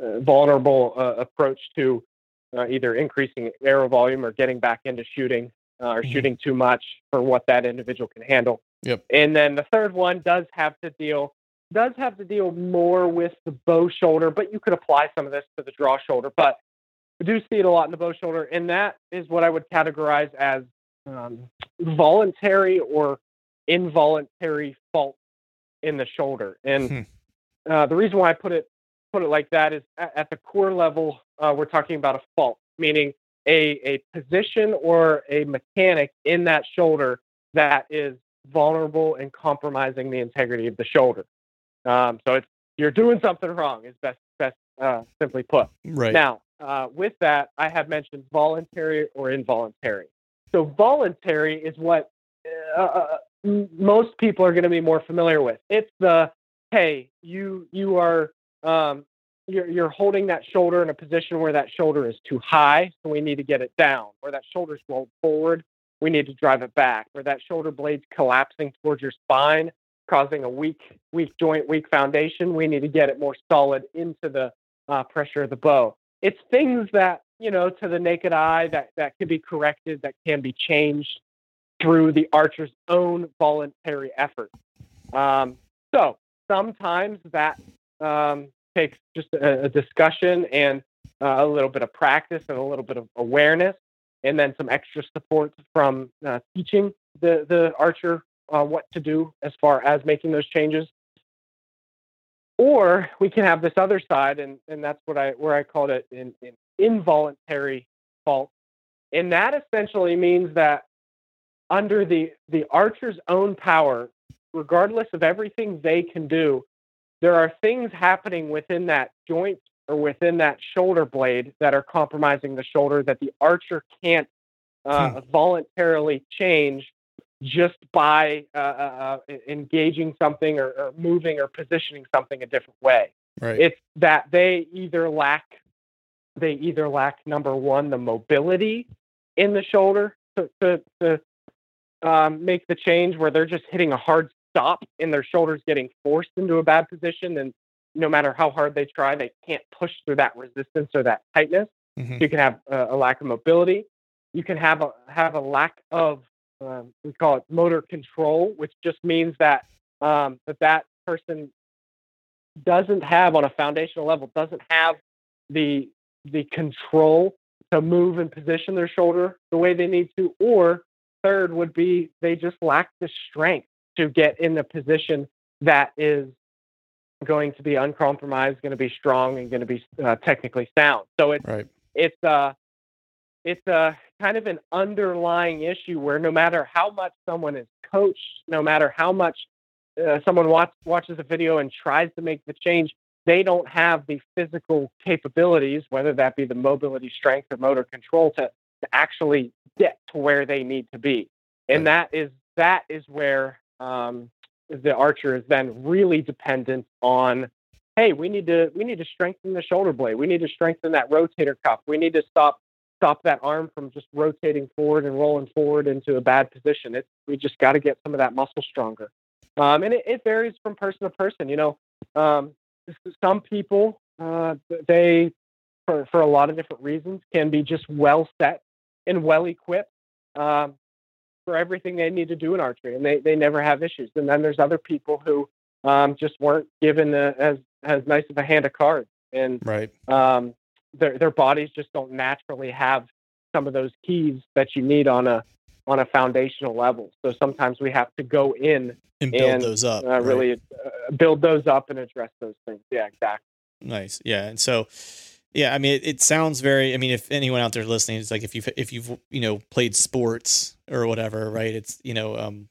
vulnerable uh, approach to uh, either increasing arrow volume or getting back into shooting uh, or Mhm. shooting too much for what that individual can handle. Yep. And then the third one does have to deal does have to deal more with the bow shoulder, but you could apply some of this to the draw shoulder. But we do see it a lot in the bow shoulder, and that is what I would categorize as um, voluntary or involuntary fault in the shoulder. And uh, the reason why I put it put it like that is at, the core level, uh, we're talking about a fault, meaning a a position or a mechanic in that shoulder that is vulnerable and compromising the integrity of the shoulder. Um, so it's you're doing something wrong. Is best best uh, simply put. Right. Now, uh, with that, I have mentioned voluntary or involuntary. So voluntary is what uh, uh, m- most people are going to be more familiar with. It's the hey, you you are um, you're you're holding that shoulder in a position where that shoulder is too high, so we need to get it down. Or that shoulder's rolled forward, we need to drive it back. Or that shoulder blade's collapsing towards your spine, causing a weak weak joint, weak foundation. We need to get it more solid into the uh, pressure of the bow. It's things that you know to the naked eye that that can be corrected, that can be changed through the archer's own voluntary effort. Um, so sometimes that um, takes just a, a discussion and uh, a little bit of practice and a little bit of awareness. and then some extra support from uh, teaching the the archer uh, what to do as far as making those changes. Or we can have this other side, and, and that's what I where I called it an, an involuntary fault, and that essentially means that under the the archer's own power, regardless of everything they can do, there are things happening within that joint or within that shoulder blade that are compromising the shoulder that the archer can't uh, hmm. voluntarily change just by uh, uh, uh engaging something or, or, moving or positioning something a different way. Right. It's that they either lack they either lack number one the mobility in the shoulder to to, to um, make the change where they're just hitting a hard stop and their shoulders getting forced into a bad position and no matter how hard they try they can't push through that resistance or that tightness mm-hmm. you can have a, a, lack of mobility you can have a have a lack of um, we call it motor control which just means that um, that that person doesn't have on a foundational level doesn't have the the control to move and position their shoulder the way they need to or third would be they just lack the strength to get in the position that is going to be uncompromised, going to be strong, and going to be uh, technically sound. So it's right. it's uh it's a uh, kind of an underlying issue where no matter how much someone is coached, no matter how much uh, someone watch, watches a video and tries to make the change, they don't have the physical capabilities, whether that be the mobility, strength, or motor control, to, to actually get to where they need to be. And that is that is where um, the archer is then really dependent on hey we need to we need to strengthen the shoulder blade. We need to strengthen that rotator cuff. We need to stop stop that arm from just rotating forward and rolling forward into a bad position. It's we just got to get some of that muscle stronger. Um, and it, it, varies from person to person you know um, some people uh, they for, for a lot of different reasons can be just well set and well equipped. Um, for everything they need to do in archery, and they, they never have issues. And then there's other people who um, just weren't given a, as as nice of a hand of cards, and right. um, their their bodies just don't naturally have some of those keys that you need on a on a foundational level. So sometimes we have to go in and build and, those up, uh, really uh, build those up and address those things. Yeah, exactly. Nice. Yeah, and so yeah, I mean, it, it, sounds very. I mean, if anyone out there listening, it's like if you've if you've you know played sports or whatever, right? It's you know, um,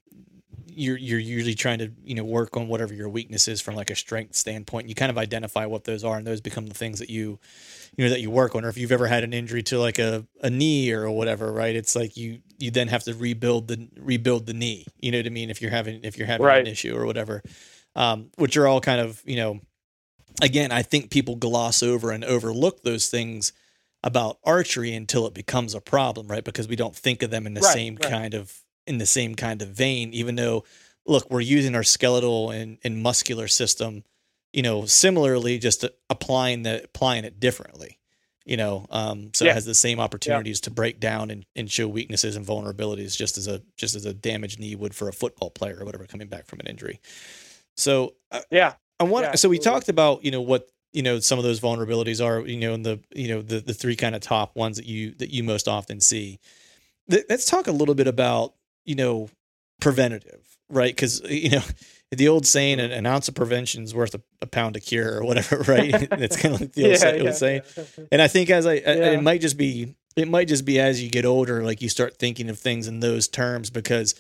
you're you're usually trying to you know work on whatever your weakness is from like a strength standpoint. You kind of identify what those are, and those become the things that you you know that you work on. Or if you've ever had an injury to like a, a knee or whatever, right? It's like you you then have to rebuild the rebuild the knee. You know what I mean? If you're having if you're having right. an issue or whatever, um, which are all kind of you know again, I think people gloss over and overlook those things about archery until it becomes a problem, right? Because we don't think of them in the right, same right. kind of in the same kind of vein, even though look, we're using our skeletal and, and muscular system, you know, similarly, just applying the applying it differently. You know, um, so yeah. it has the same opportunities yeah. to break down and, and show weaknesses and vulnerabilities just as a just as a damaged knee would for a football player or whatever coming back from an injury. So uh, yeah, I want. Yeah, so we talked about you know what you know some of those vulnerabilities are you know in the you know the the three kind of top ones that you that you most often see. Let's talk a little bit about you know preventative, right? Because you know the old saying an, an ounce of prevention is worth a, a, pound of cure or whatever, right? It's kind of like the old, yeah, yeah, saying. And I think as I, it might just be it might just be as you get older, like you start thinking of things in those terms because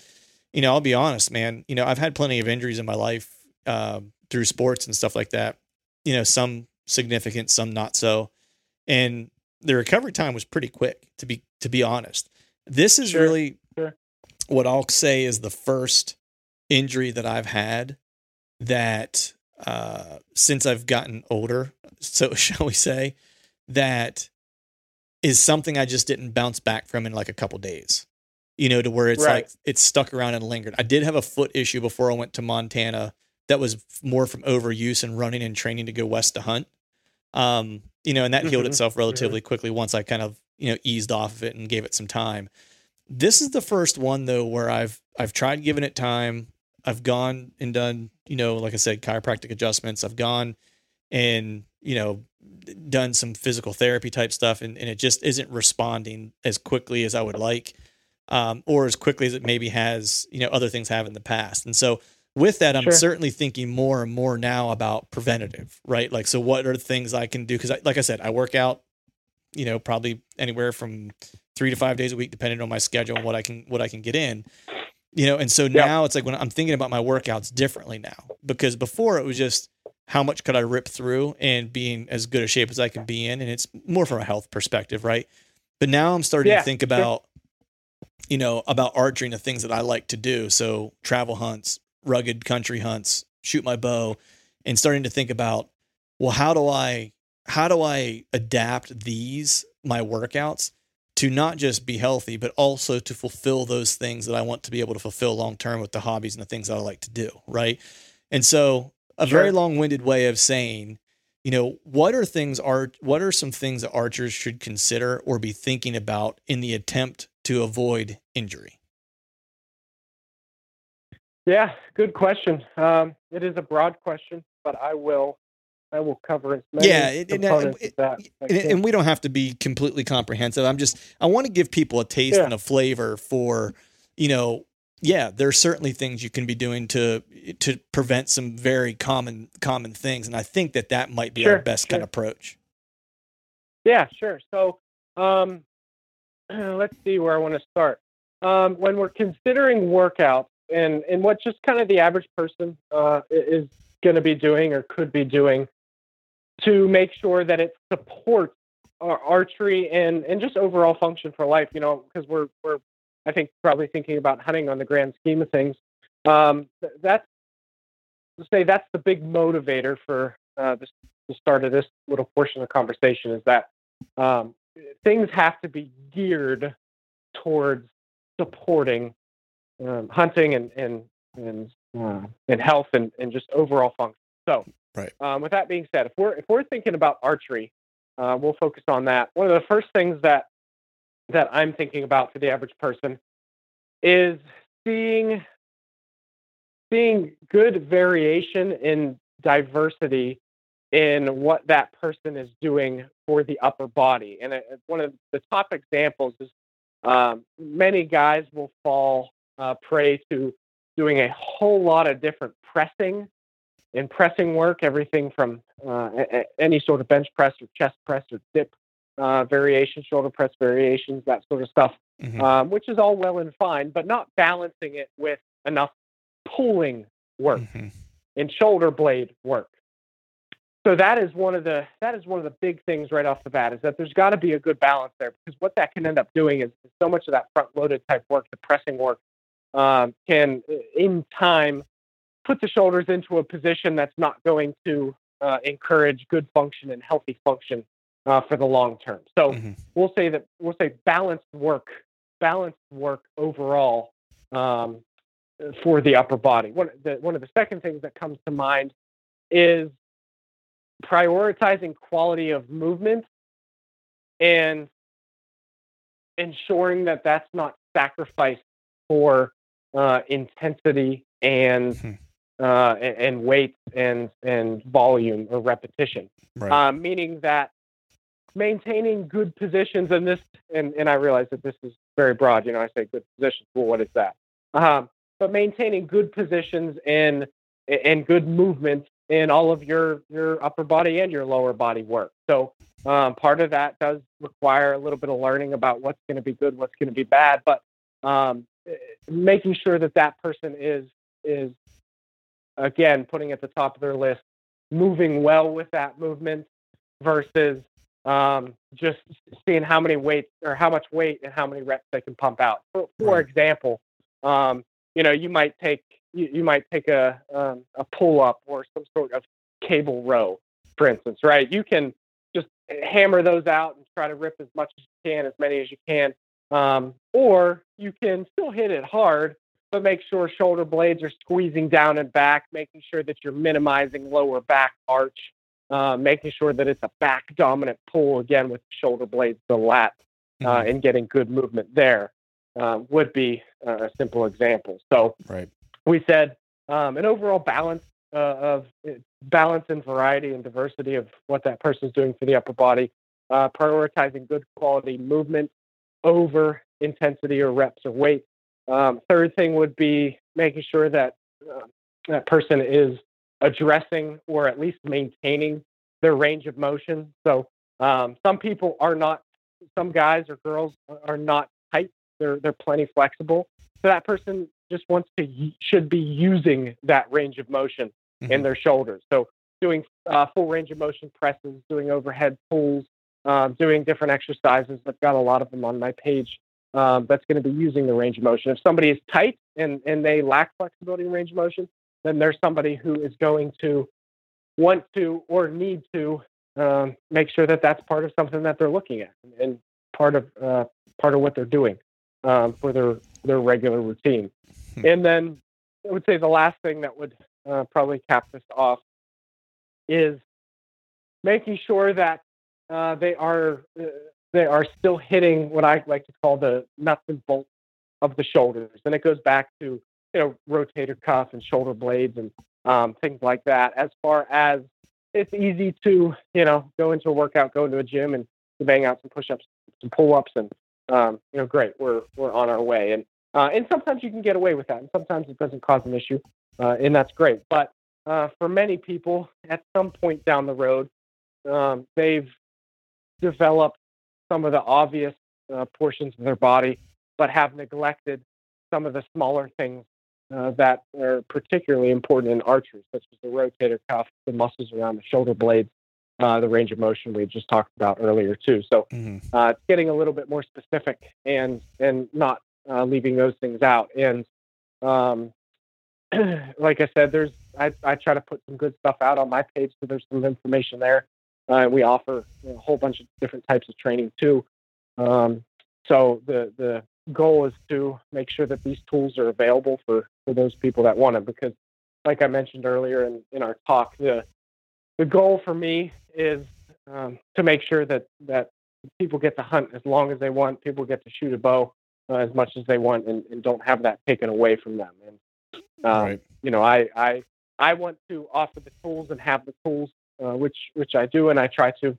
you know I'll be honest, man. You know I've had plenty of injuries in my life. Um, through sports and stuff like that. You know, some significant, some not so. And the recovery time was pretty quick to be to be honest. This is sure, really sure. what I'll say is the first injury that I've had that uh, since I've gotten older, so shall we say, that is something I just didn't bounce back from in like a couple days. You know, to where it's right. like it's stuck around and lingered. I did have a foot issue before I went to Montana that was more from overuse and running and training to go west to hunt. Um, you know, and that healed mm-hmm. itself relatively quickly once I kind of, you know, eased off of it and gave it some time. This is the first one though where I've I've tried giving it time. I've gone and done, you know, like I said, chiropractic adjustments. I've gone and, you know, done some physical therapy type stuff and, and it just isn't responding as quickly as I would like um, or as quickly as it maybe has, you know, other things have in the past. And so with that, I'm Sure. certainly thinking more and more now about preventative, right? Like, so what are things I can do? Cause I, like I said, I work out, you know, probably anywhere from three to five days a week, depending on my schedule and what I can, what I can get in, you know? And so Yeah. now it's like when I'm thinking about my workouts differently now, because before it was just, how much could I rip through and being as good a shape as I can be in? And it's more from a health perspective, right? But now I'm starting Yeah, to think sure. about, you know, about archery and the things that I like to do. So travel hunts, rugged country hunts, shoot my bow, and starting to think about, well, how do I how do I adapt these my workouts to not just be healthy, but also to fulfill those things that I want to be able to fulfill long term with the hobbies and the things that I like to do, right? And so a Sure. very long-winded way of saying, you know, what are things are what are some things that archers should consider or be thinking about in the attempt to avoid injury? Yeah, good question. Um, it is a broad question, but I will I will cover as many Yeah, it- and, uh, it- of that. as I and, and we don't have to be completely comprehensive. I'm just I want to give people a taste Yeah. and a flavor for, you know, yeah, there's certainly things you can be doing to to prevent some very common common things, and I think that that might be our Sure, best kind of approach. Yeah, sure. So, um, let's see where I want to start. Um, when we're considering workouts and and what just kind of the average person uh, is going to be doing or could be doing to make sure that it supports our archery and and just overall function for life. You know, because we're we're I think probably thinking about hunting on the grand scheme of things. Um, that's say that's the big motivator for uh, this, the start of this little portion of the conversation is that um, things have to be geared towards supporting um, hunting and and and, uh, and health and, and just overall function. So, Right. um, with that being said, if we're if we're thinking about archery, uh, we'll focus on that. One of the first things that that I'm thinking about for the average person is seeing seeing good variation in diversity in what that person is doing for the upper body. And uh, one of the top examples is um, many guys will fall uh, prey to doing a whole lot of different pressing and pressing work, everything from uh, a- any sort of bench press or chest press or dip uh, variations, shoulder press variations, that sort of stuff, Mhm. um, which is all well and fine, but not balancing it with enough pulling work Mhm. and shoulder blade work. So that is one of the that is one of the big things right off the bat is that there's got to be a good balance there because what that can end up doing is so much of that front loaded type work, the pressing work, um, can uh, in time put the shoulders into a position that's not going to uh, encourage good function and healthy function uh, for the long term. So Mhm. we'll say that we'll say balanced work, balanced work overall um, for the upper body. One, the, one of the second things that comes to mind is prioritizing quality of movement and ensuring that that's not sacrificed for uh, intensity and Mhm. uh, and, weight and and volume or repetition Right. um, meaning that maintaining good positions and this and, and i realize that this is very broad you know i say good positions well what is that um, but maintaining good positions and and good movement in all of your your upper body and your lower body work so um, part of that does require a little bit of learning about what's going to be good what's going to be bad but um, making sure that that person is is again putting at the top of their list moving well with that movement versus um, just seeing how many weights or how much weight and how many reps they can pump out. For, for Right. example, um, you know, you might take you, you might take a um, a pull up or some sort of cable row, for instance, right? You can just hammer those out and try to rip as much as you can, as many as you can, um, or you can still hit it hard, but make sure shoulder blades are squeezing down and back, making sure that you're minimizing lower back arch, uh, making sure that it's a back dominant pull again with shoulder blades to lat, uh, Mhm. and getting good movement there uh, would be a simple example. So Right. we said um, an overall balance uh, of uh, balance and variety and diversity of what that person is doing for the upper body, uh, prioritizing good quality movement over intensity or reps or weight. Um, third thing would be making sure that uh, that person is addressing or at least maintaining their range of motion. So um, some people are not, some guys or girls are not tight. They're they're plenty flexible. So that person just wants to should be using that range of motion mm-hmm. in their shoulders. So doing uh, full range of motion presses, doing overhead pulls, uh, doing different exercises. I've got a lot of them on my page. Um, that's going to be using the range of motion. If somebody is tight and, and they lack flexibility in range of motion, then there's somebody who is going to want to or need to um, make sure that that's part of something that they're looking at and part of uh, part of what they're doing um, for their their regular routine. Hmm. And then I would say the last thing that would uh, probably cap this off is making sure that uh, they are uh, they are still hitting what I like to call the nuts and bolts of the shoulders, and it goes back to you know rotator cuff and shoulder blades and um, things like that. As far as it's easy to you know go into a workout, go into a gym, and bang out some push-ups, some pull-ups, and um, you know, great, we're we're on our way. And uh, and sometimes you can get away with that, and sometimes it doesn't cause an issue, uh, and that's great. But uh, for many people, at some point down the road, um, they've developed some of the obvious uh, portions of their body, but have neglected some of the smaller things uh, that are particularly important in archery, such as the rotator cuff, the muscles around the shoulder blades, uh, the range of motion we just talked about earlier too. So mm-hmm. uh, getting a little bit more specific and and not uh, leaving those things out. And um, like I said, there's I, I try to put some good stuff out on my page, so there's some information there. Uh, we offer you know, a whole bunch of different types of training too. Um, so the the goal is to make sure that these tools are available for for those people that want them because like I mentioned earlier in, in our talk, the the goal for me is um, to make sure that that people get to hunt as long as they want, people get to shoot a bow uh, as much as they want, and, and, don't have that taken away from them. And um, right. you know, I I I want to offer the tools and have the tools, uh, which which I do, and I try to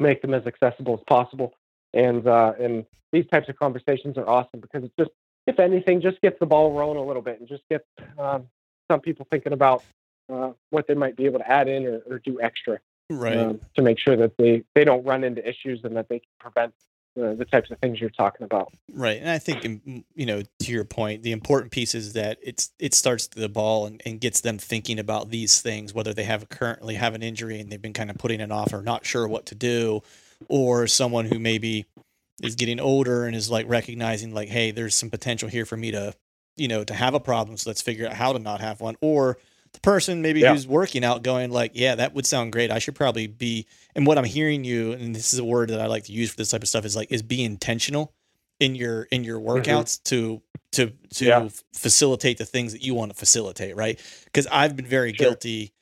make them as accessible as possible. And uh, and these types of conversations are awesome because it just, if anything, just gets the ball rolling a little bit and just gets um, some people thinking about uh, what they might be able to add in or, or do extra right um, to make sure that they they don't run into issues and that they can prevent uh, the types of things you're talking about. Right and i think um, you know to your point the important piece is that it's it starts the ball and, and gets them thinking about these things whether they have currently have an injury and they've been kind of putting it off or not sure what to do or someone who maybe is getting older and is like recognizing like hey there's some potential here for me to you know to have a problem so let's figure out how to not have one or the person maybe yeah. who's working out going like, yeah, that would sound great. I should probably be. And what I'm hearing you, and this is a word that I like to use for this type of stuff, is like is be intentional in your in your mm-hmm. workouts mm-hmm. to to to yeah. facilitate the things that you want to facilitate, right? Because I've been very sure. guilty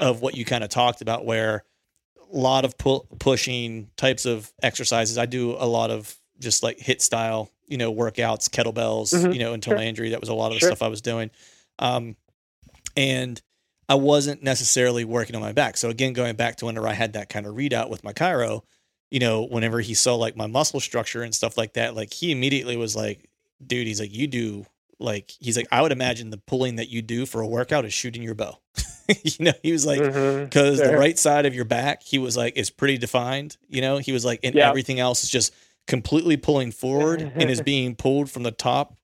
of what you kind of talked about, where a lot of pu- pushing types of exercises. I do a lot of just like HIIT style, you know, workouts, kettlebells, mm-hmm. you know, until sure. my injury. That was a lot of the sure. stuff I was doing. Um, and I wasn't necessarily working on my back. So again, going back to whenever I had that kind of readout with my chiro, you know, whenever he saw like my muscle structure and stuff like that, like he immediately was like, dude, he's like, you do like, he's like, I would imagine the pulling that you do for a workout is shooting your bow. you know, he was like, because mm-hmm. the right side of your back, he was like, is pretty defined. You know, he was like, and yep. everything else is just completely pulling forward and is being pulled from the top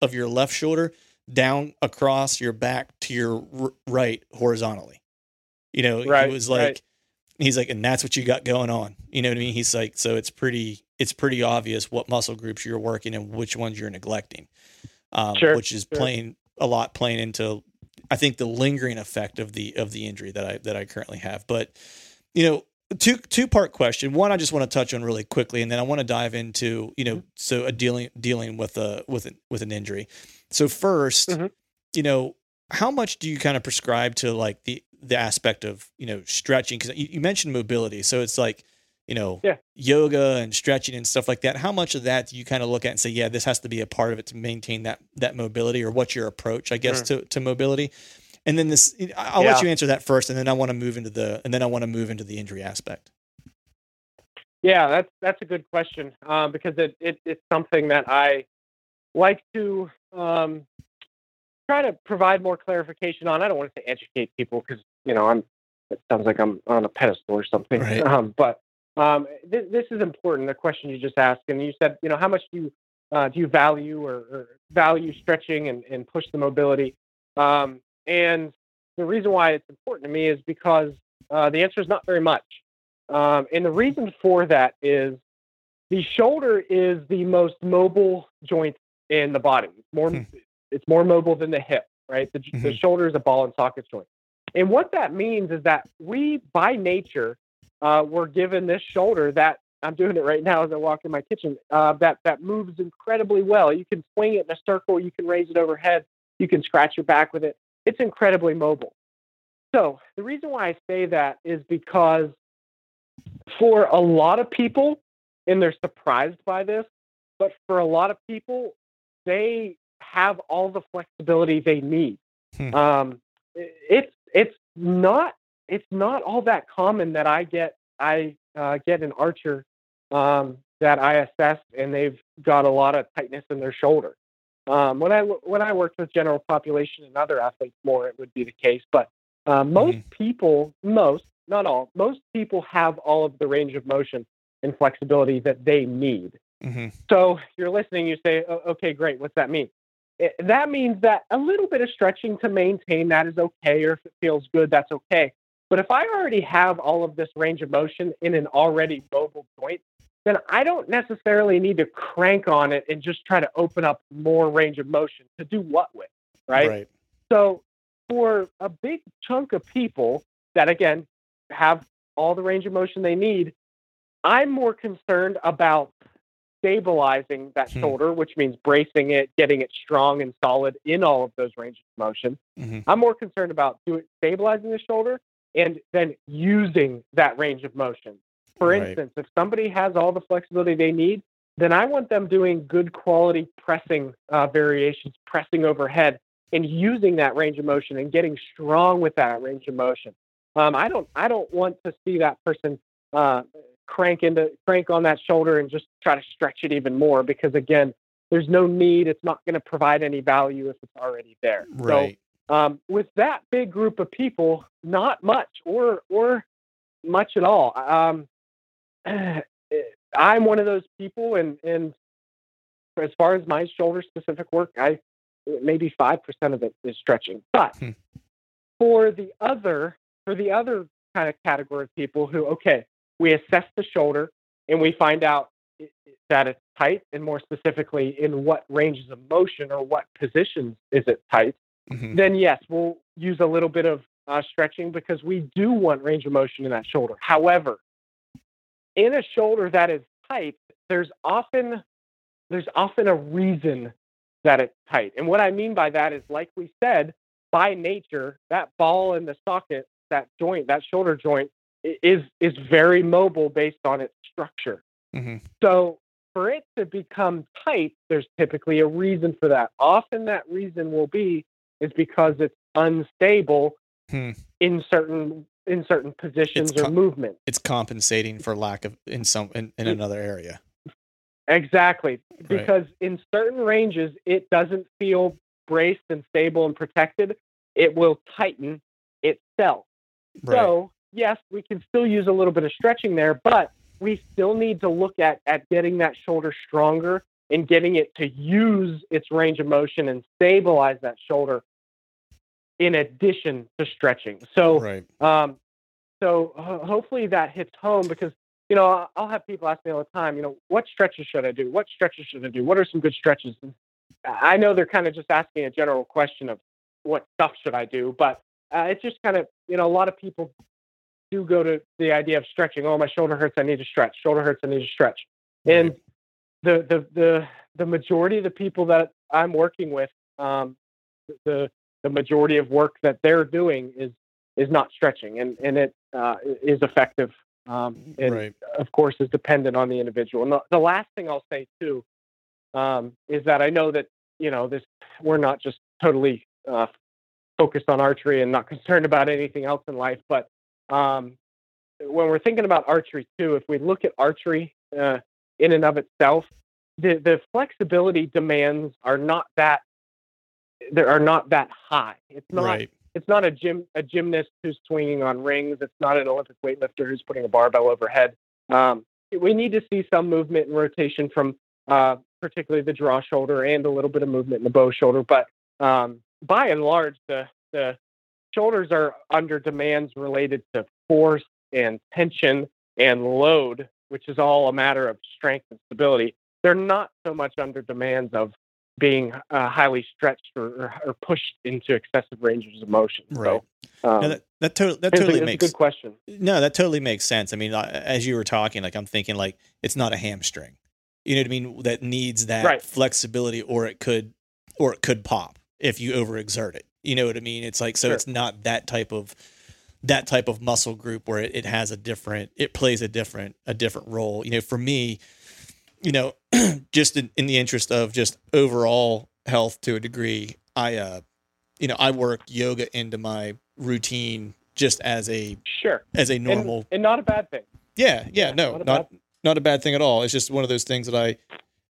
of your left shoulder down across your back to your r- right horizontally. You know, right, he was like, right. he's like, and that's what you got going on. You know what I mean? He's like, so it's pretty, it's pretty obvious what muscle groups you're working and which ones you're neglecting. Um, sure, which is sure. playing a lot playing into, I think the lingering effect of the of the injury that I that I currently have. But you know, two two part question. One, I just want to touch on really quickly, and then I want to dive into you know, mm-hmm. so a dealing dealing with a with an with an injury. So 1st mm-hmm. you know, how much do you kind of prescribe to like the the aspect of you know stretching? Because you, you, mentioned mobility, so it's like you know yeah. yoga and stretching and stuff like that. How much of that do you kind of look at and say, yeah, this has to be a part of it to maintain that that mobility, or what's your approach, I guess, mm. to to mobility? And then this, I'll Yeah. let you answer that first, and then I want to move into the, and then I want to move into the injury aspect. Yeah, that's that's a good question um, because it, it it's something that I like to um, try to provide more clarification on. I don't want to say educate people because you know I'm. It sounds like I'm on a pedestal or something. Right. Um, but um, th- this is important. The question you just asked, and you said, you know, how much do you uh, do you value or, or value stretching and, and push the mobility? Um, and the reason why it's important to me is because uh, the answer is not very much. Um, and the reason for that is the shoulder is the most mobile joint in the body. It's more, Hmm. it's more mobile than the hip, right? The, the Mhm. shoulder is a ball and socket joint. And what that means is that we, by nature, uh, were given this shoulder that I'm doing it right now as I walk in my kitchen. Uh, that that moves incredibly well. You can swing it in a circle. You can raise it overhead. You can scratch your back with it. It's incredibly mobile. So the reason why I say that is because for a lot of people, and they're surprised by this, but for a lot of people, they have all the flexibility they need. Hmm. Um, it's it's not it's not all that common that I get I uh, get an archer um, that I assess and they've got a lot of tightness in their shoulder. Um, when I when I worked with general population and other athletes more, it would be the case. But uh, most people, most not all, most people have all of the range of motion and flexibility that they need. Mm-hmm. So you're listening, you say, okay, great. What's that mean? It, that means that a little bit of stretching to maintain that is okay, or if it feels good, that's okay. But if I already have all of this range of motion in an already mobile joint, then I don't necessarily need to crank on it and just try to open up more range of motion to do what with, right? Right. So for a big chunk of people that again have all the range of motion they need, I'm more concerned about stabilizing that Hmm. shoulder, which means bracing it, getting it strong and solid in all of those ranges of motion. Mhm. I'm more concerned about doing stabilizing the shoulder and then using that range of motion. For Right. instance, if somebody has all the flexibility they need, then I want them doing good quality pressing uh, variations, pressing overhead, and using that range of motion and getting strong with that range of motion. Um, I don't I don't want to see that person uh, crank into crank on that shoulder and just try to stretch it even more because again, there's no need. It's not going to provide any value if it's already there. Right. So um, with that big group of people, not much or or much at all. Um, I'm one of those people, and and as far as my shoulder specific work, I maybe five percent of it is stretching. But Hmm. for the other for the other kind of category of people who, okay, we assess the shoulder and we find out that it's tight, and more specifically, in what ranges of motion or what positions is it tight Mhm. then yes, we'll use a little bit of uh, stretching because we do want range of motion in that shoulder. However, in a shoulder that is tight, there's often there's often a reason that it's tight. And what I mean by that is, like we said, by nature, that ball in the socket, that joint, that shoulder joint, is is very mobile based on its structure. Mhm. So for it to become tight, there's typically a reason for that. Often that reason will be is because it's unstable Hmm. in certain in certain positions It's or movement. It's compensating for lack of in some in, in another area. Exactly. Because in certain ranges it doesn't feel braced and stable and protected. It will tighten itself. Right. So, yes, we can still use a little bit of stretching there, but we still need to look at at getting that shoulder stronger and getting it to use its range of motion and stabilize that shoulder in addition to stretching. So, right. um, so ho- hopefully that hits home because you know I'll- I'll have people ask me all the time, you know, what stretches should I do? What stretches should I do? What are some good stretches? And I know they're kind of just asking a general question of what stuff should I do, but uh, it's just kind of you know a lot of people do go to the idea of stretching. Oh, my shoulder hurts, I need to stretch. Shoulder hurts, I need to stretch. And the the the the majority of the people that I'm working with, um, the the majority of work that they're doing is is not stretching, and and it uh, is effective. Um, and right. of course, is dependent on the individual. And the, the last thing I'll say too um, is that I know that you know this. We're not just totally uh, focused on archery and not concerned about anything else in life. But um, when we're thinking about archery too, if we look at archery uh, in and of itself, the the flexibility demands are not that there are not that high. It's not right. it's not a gym a gymnast who's swinging on rings. It's not an Olympic weightlifter who's putting a barbell overhead. Um, we need to see some movement and rotation from uh, particularly the draw shoulder and a little bit of movement in the bow shoulder. But um, by and large, the the shoulders are under demands related to force and tension and load, which is all a matter of strength and stability. They're not so much under demands of being uh, highly stretched or, or, pushed into excessive ranges of motion. Right. So, um, no, that that, to- that totally it's makes a good question. No, that totally makes sense. I mean, as you were talking, like I'm thinking, like it's not a hamstring. You know what I mean? That needs that Right. flexibility, or it could, or it could pop if you overexert it. You know what I mean? It's like so. Sure. It's not that type of that type of muscle group where it, it has a different, it plays a different a different role. You know, for me, you know, just in, in the interest of just overall health to a degree, I uh, you know, I work yoga into my routine just as a Sure. as a And- normal and, not a bad thing. yeah, yeah, no, not a not not a bad thing at all. It's just one of those things that I,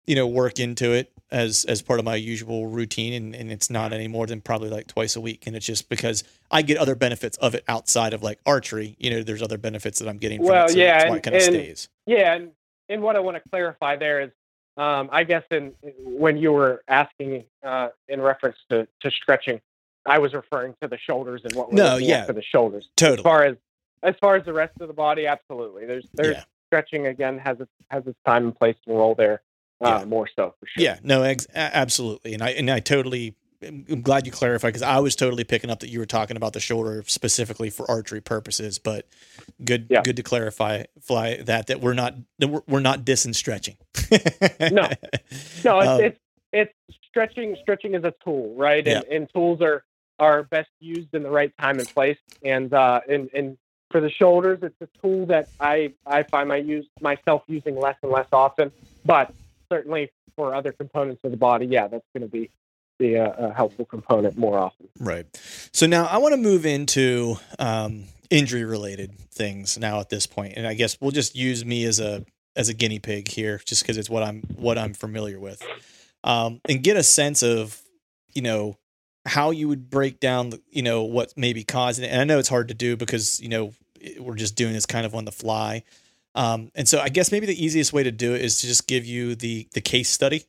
you know, work into it as as part of my usual routine, and, and it's not any more than probably like twice a week, and it's just because I get other benefits of it outside of like archery. You know, there's other benefits that I'm getting. From Well, it, so yeah, that's why it and- kind of and- stays. Yeah, and and what I want to clarify there is, um, I guess in when you were asking uh, in reference to, to stretching, I was referring to the shoulders and what we're No, yeah. for the shoulders. Totally. As far as as far as the rest of the body, absolutely. There's there's Yeah. stretching again has its has its time and place and role there. Uh, Yeah. More so for sure. Yeah, no, ex- absolutely, and I and I totally. I'm glad you clarified because I was totally picking up that you were talking about the shoulder specifically for archery purposes, but good, Yeah. good to clarify fly that that we're not that we're, we're not dissing stretching. No. No, it's, Um, it's it's stretching. Stretching is a tool, right? And, and tools are are best used in the right time and place. And uh, and and for the shoulders, it's a tool that I I find my use myself using less and less often. But certainly for other components of the body, yeah, that's going to be the uh, helpful component more often. Right. So now I want to move into um, injury related things now at this point, and I guess we'll just use me as a as a guinea pig here, just because it's what I'm what I'm familiar with, um, and get a sense of you know how you would break down the, you know what may be causing it. And I know it's hard to do because you know we're just doing this kind of on the fly. Um, and so I guess maybe the easiest way to do it is to just give you the the case study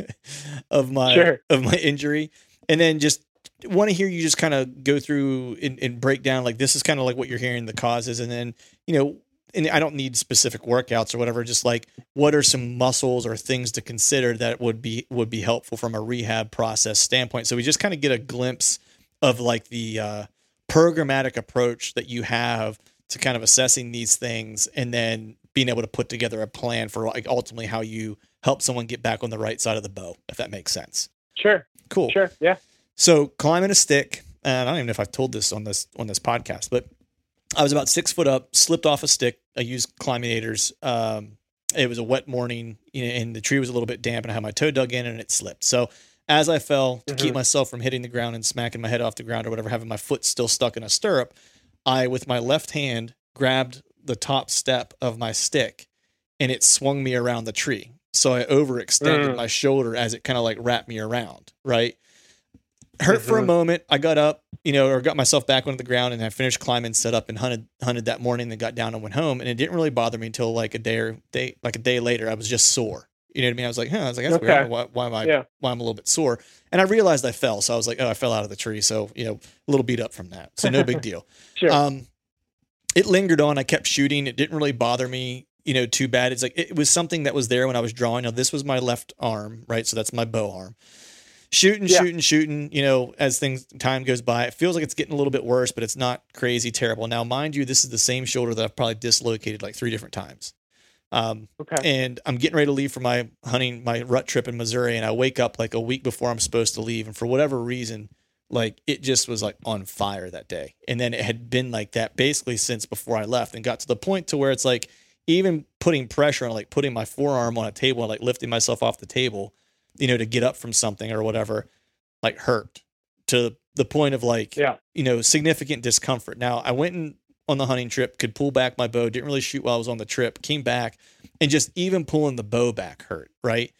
of my Sure. of my injury, and then just want to hear you just kind of go through and, and break down like this is kind of like what you're hearing the causes, and then you know, and I don't need specific workouts or whatever, just like what are some muscles or things to consider that would be would be helpful from a rehab process standpoint. So we just kind of get a glimpse of like the uh, programmatic approach that you have to kind of assessing these things and then being able to put together a plan for like ultimately how you help someone get back on the right side of the bow, if that makes sense. Sure, Cool. sure, yeah. So climbing a stick, and I don't even know if I've told this on this on this podcast, but I was about six foot up, slipped off a stick. I used climbinators. Um, it was a wet morning, you know, and the tree was a little bit damp, and I had my toe dug in, and it slipped. So as I fell to keep Mhm. myself from hitting the ground and smacking my head off the ground or whatever, having my foot still stuck in a stirrup, I with my left hand grabbed the top step of my stick, and it swung me around the tree. So I overextended Mm. my shoulder as it kind of like wrapped me around, right? hurt for a Mhm. moment. I got up, you know, or got myself back onto the ground and I finished climbing, set up and hunted hunted that morning, then got down and went home. And it didn't really bother me until like a day or day like a day later. I was just sore. You know what I mean? I was like, huh, I was like, that's weird. Don't know Why, why am I Yeah. why I'm a little bit sore? And I realized I fell. So I was like, oh, I fell out of the tree. So, you know, a little beat up from that. So no big deal. Sure. Um, it lingered on. I kept shooting. It didn't really bother me, you know, too bad. It's like it was something that was there when I was drawing. Now this was my left arm, right? So that's my bow arm. Shooting, Yeah. shooting, shooting. You know, as things time goes by, it feels like it's getting a little bit worse, but it's not crazy terrible. Now, mind you, this is the same shoulder that I've probably dislocated like three different times. Um, okay. and I'm getting ready to leave for my hunting, my rut trip in Missouri, and I wake up like a week before I'm supposed to leave, and for whatever reason, like it just was like on fire that day, and then it had been like that basically since before I left, and got to the point to where it's like even putting pressure on, like putting my forearm on a table and like lifting myself off the table, you know, to get up from something or whatever, like hurt to the point of like Yeah. you know significant discomfort. Now I went and on the hunting trip, could pull back my bow, didn't really shoot while I was on the trip, came back, and just even pulling the bow back hurt, right?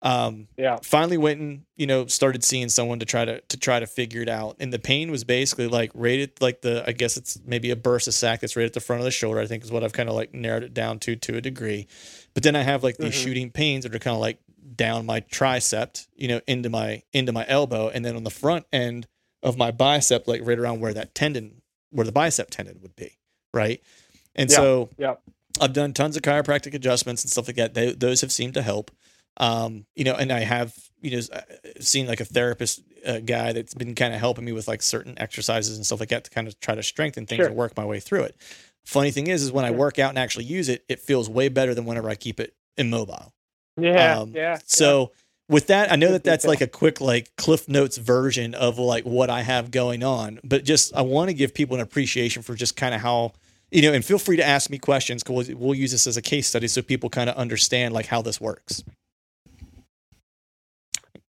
Um, Yeah. finally went and you know started seeing someone to try to to try to figure it out and the pain was basically like rated like the i guess it's maybe a burst bursa sac that's right at the front of the shoulder i think is what i've kind of like narrowed it down to to a degree but then i have like these Mhm. shooting pains that are kind of like down my tricep you know into my into my elbow and then on the front end of my bicep like right around where that tendon where the bicep tendon would be right and Yeah. so Yeah. I've done tons of chiropractic adjustments and stuff like that. They, those have seemed to help. Um, you know, and I have, you know, uh, seen like a therapist uh, guy that's been kind of helping me with like certain exercises and stuff like that to kind of try to strengthen things Sure. and work my way through it. Funny thing is, is when I work out and actually use it, it feels way better than whenever I keep it immobile. Yeah. Um, yeah. So with that, I know that that's like a quick like Cliff Notes version of like what I have going on, but just I want to give people an appreciation for just kind of how you know, and feel free to ask me questions because we'll, we'll use this as a case study so people kind of understand like how this works.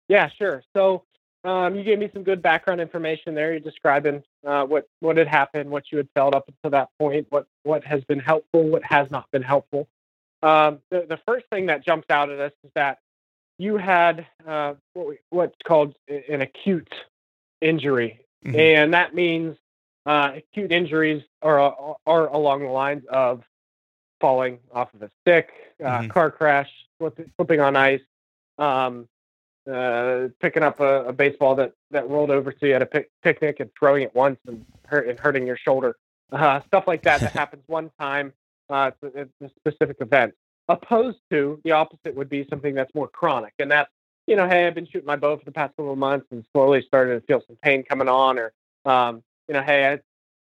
Yeah, sure. So um, you gave me some good background information there. You're describing uh, what what had happened, what you had felt up until that point, what what has been helpful, what has not been helpful. Um, the the first thing that jumps out at us is that you had uh, what we, what's called an acute injury, Mhm. and that means uh, acute injuries are are along the lines of falling off of a stick, uh, Mhm. car crash, slip, slipping on ice, um, uh, picking up a, a baseball that, that rolled over to you at a pic- picnic and throwing it once and, hurt, and hurting your shoulder. Uh, stuff like that that happens one time. Uh, it's, a, it's a specific event. Opposed to the opposite would be something that's more chronic, and that's you know, hey, I've been shooting my bow for the past couple of months and slowly started to feel some pain coming on, or um, you know, hey, I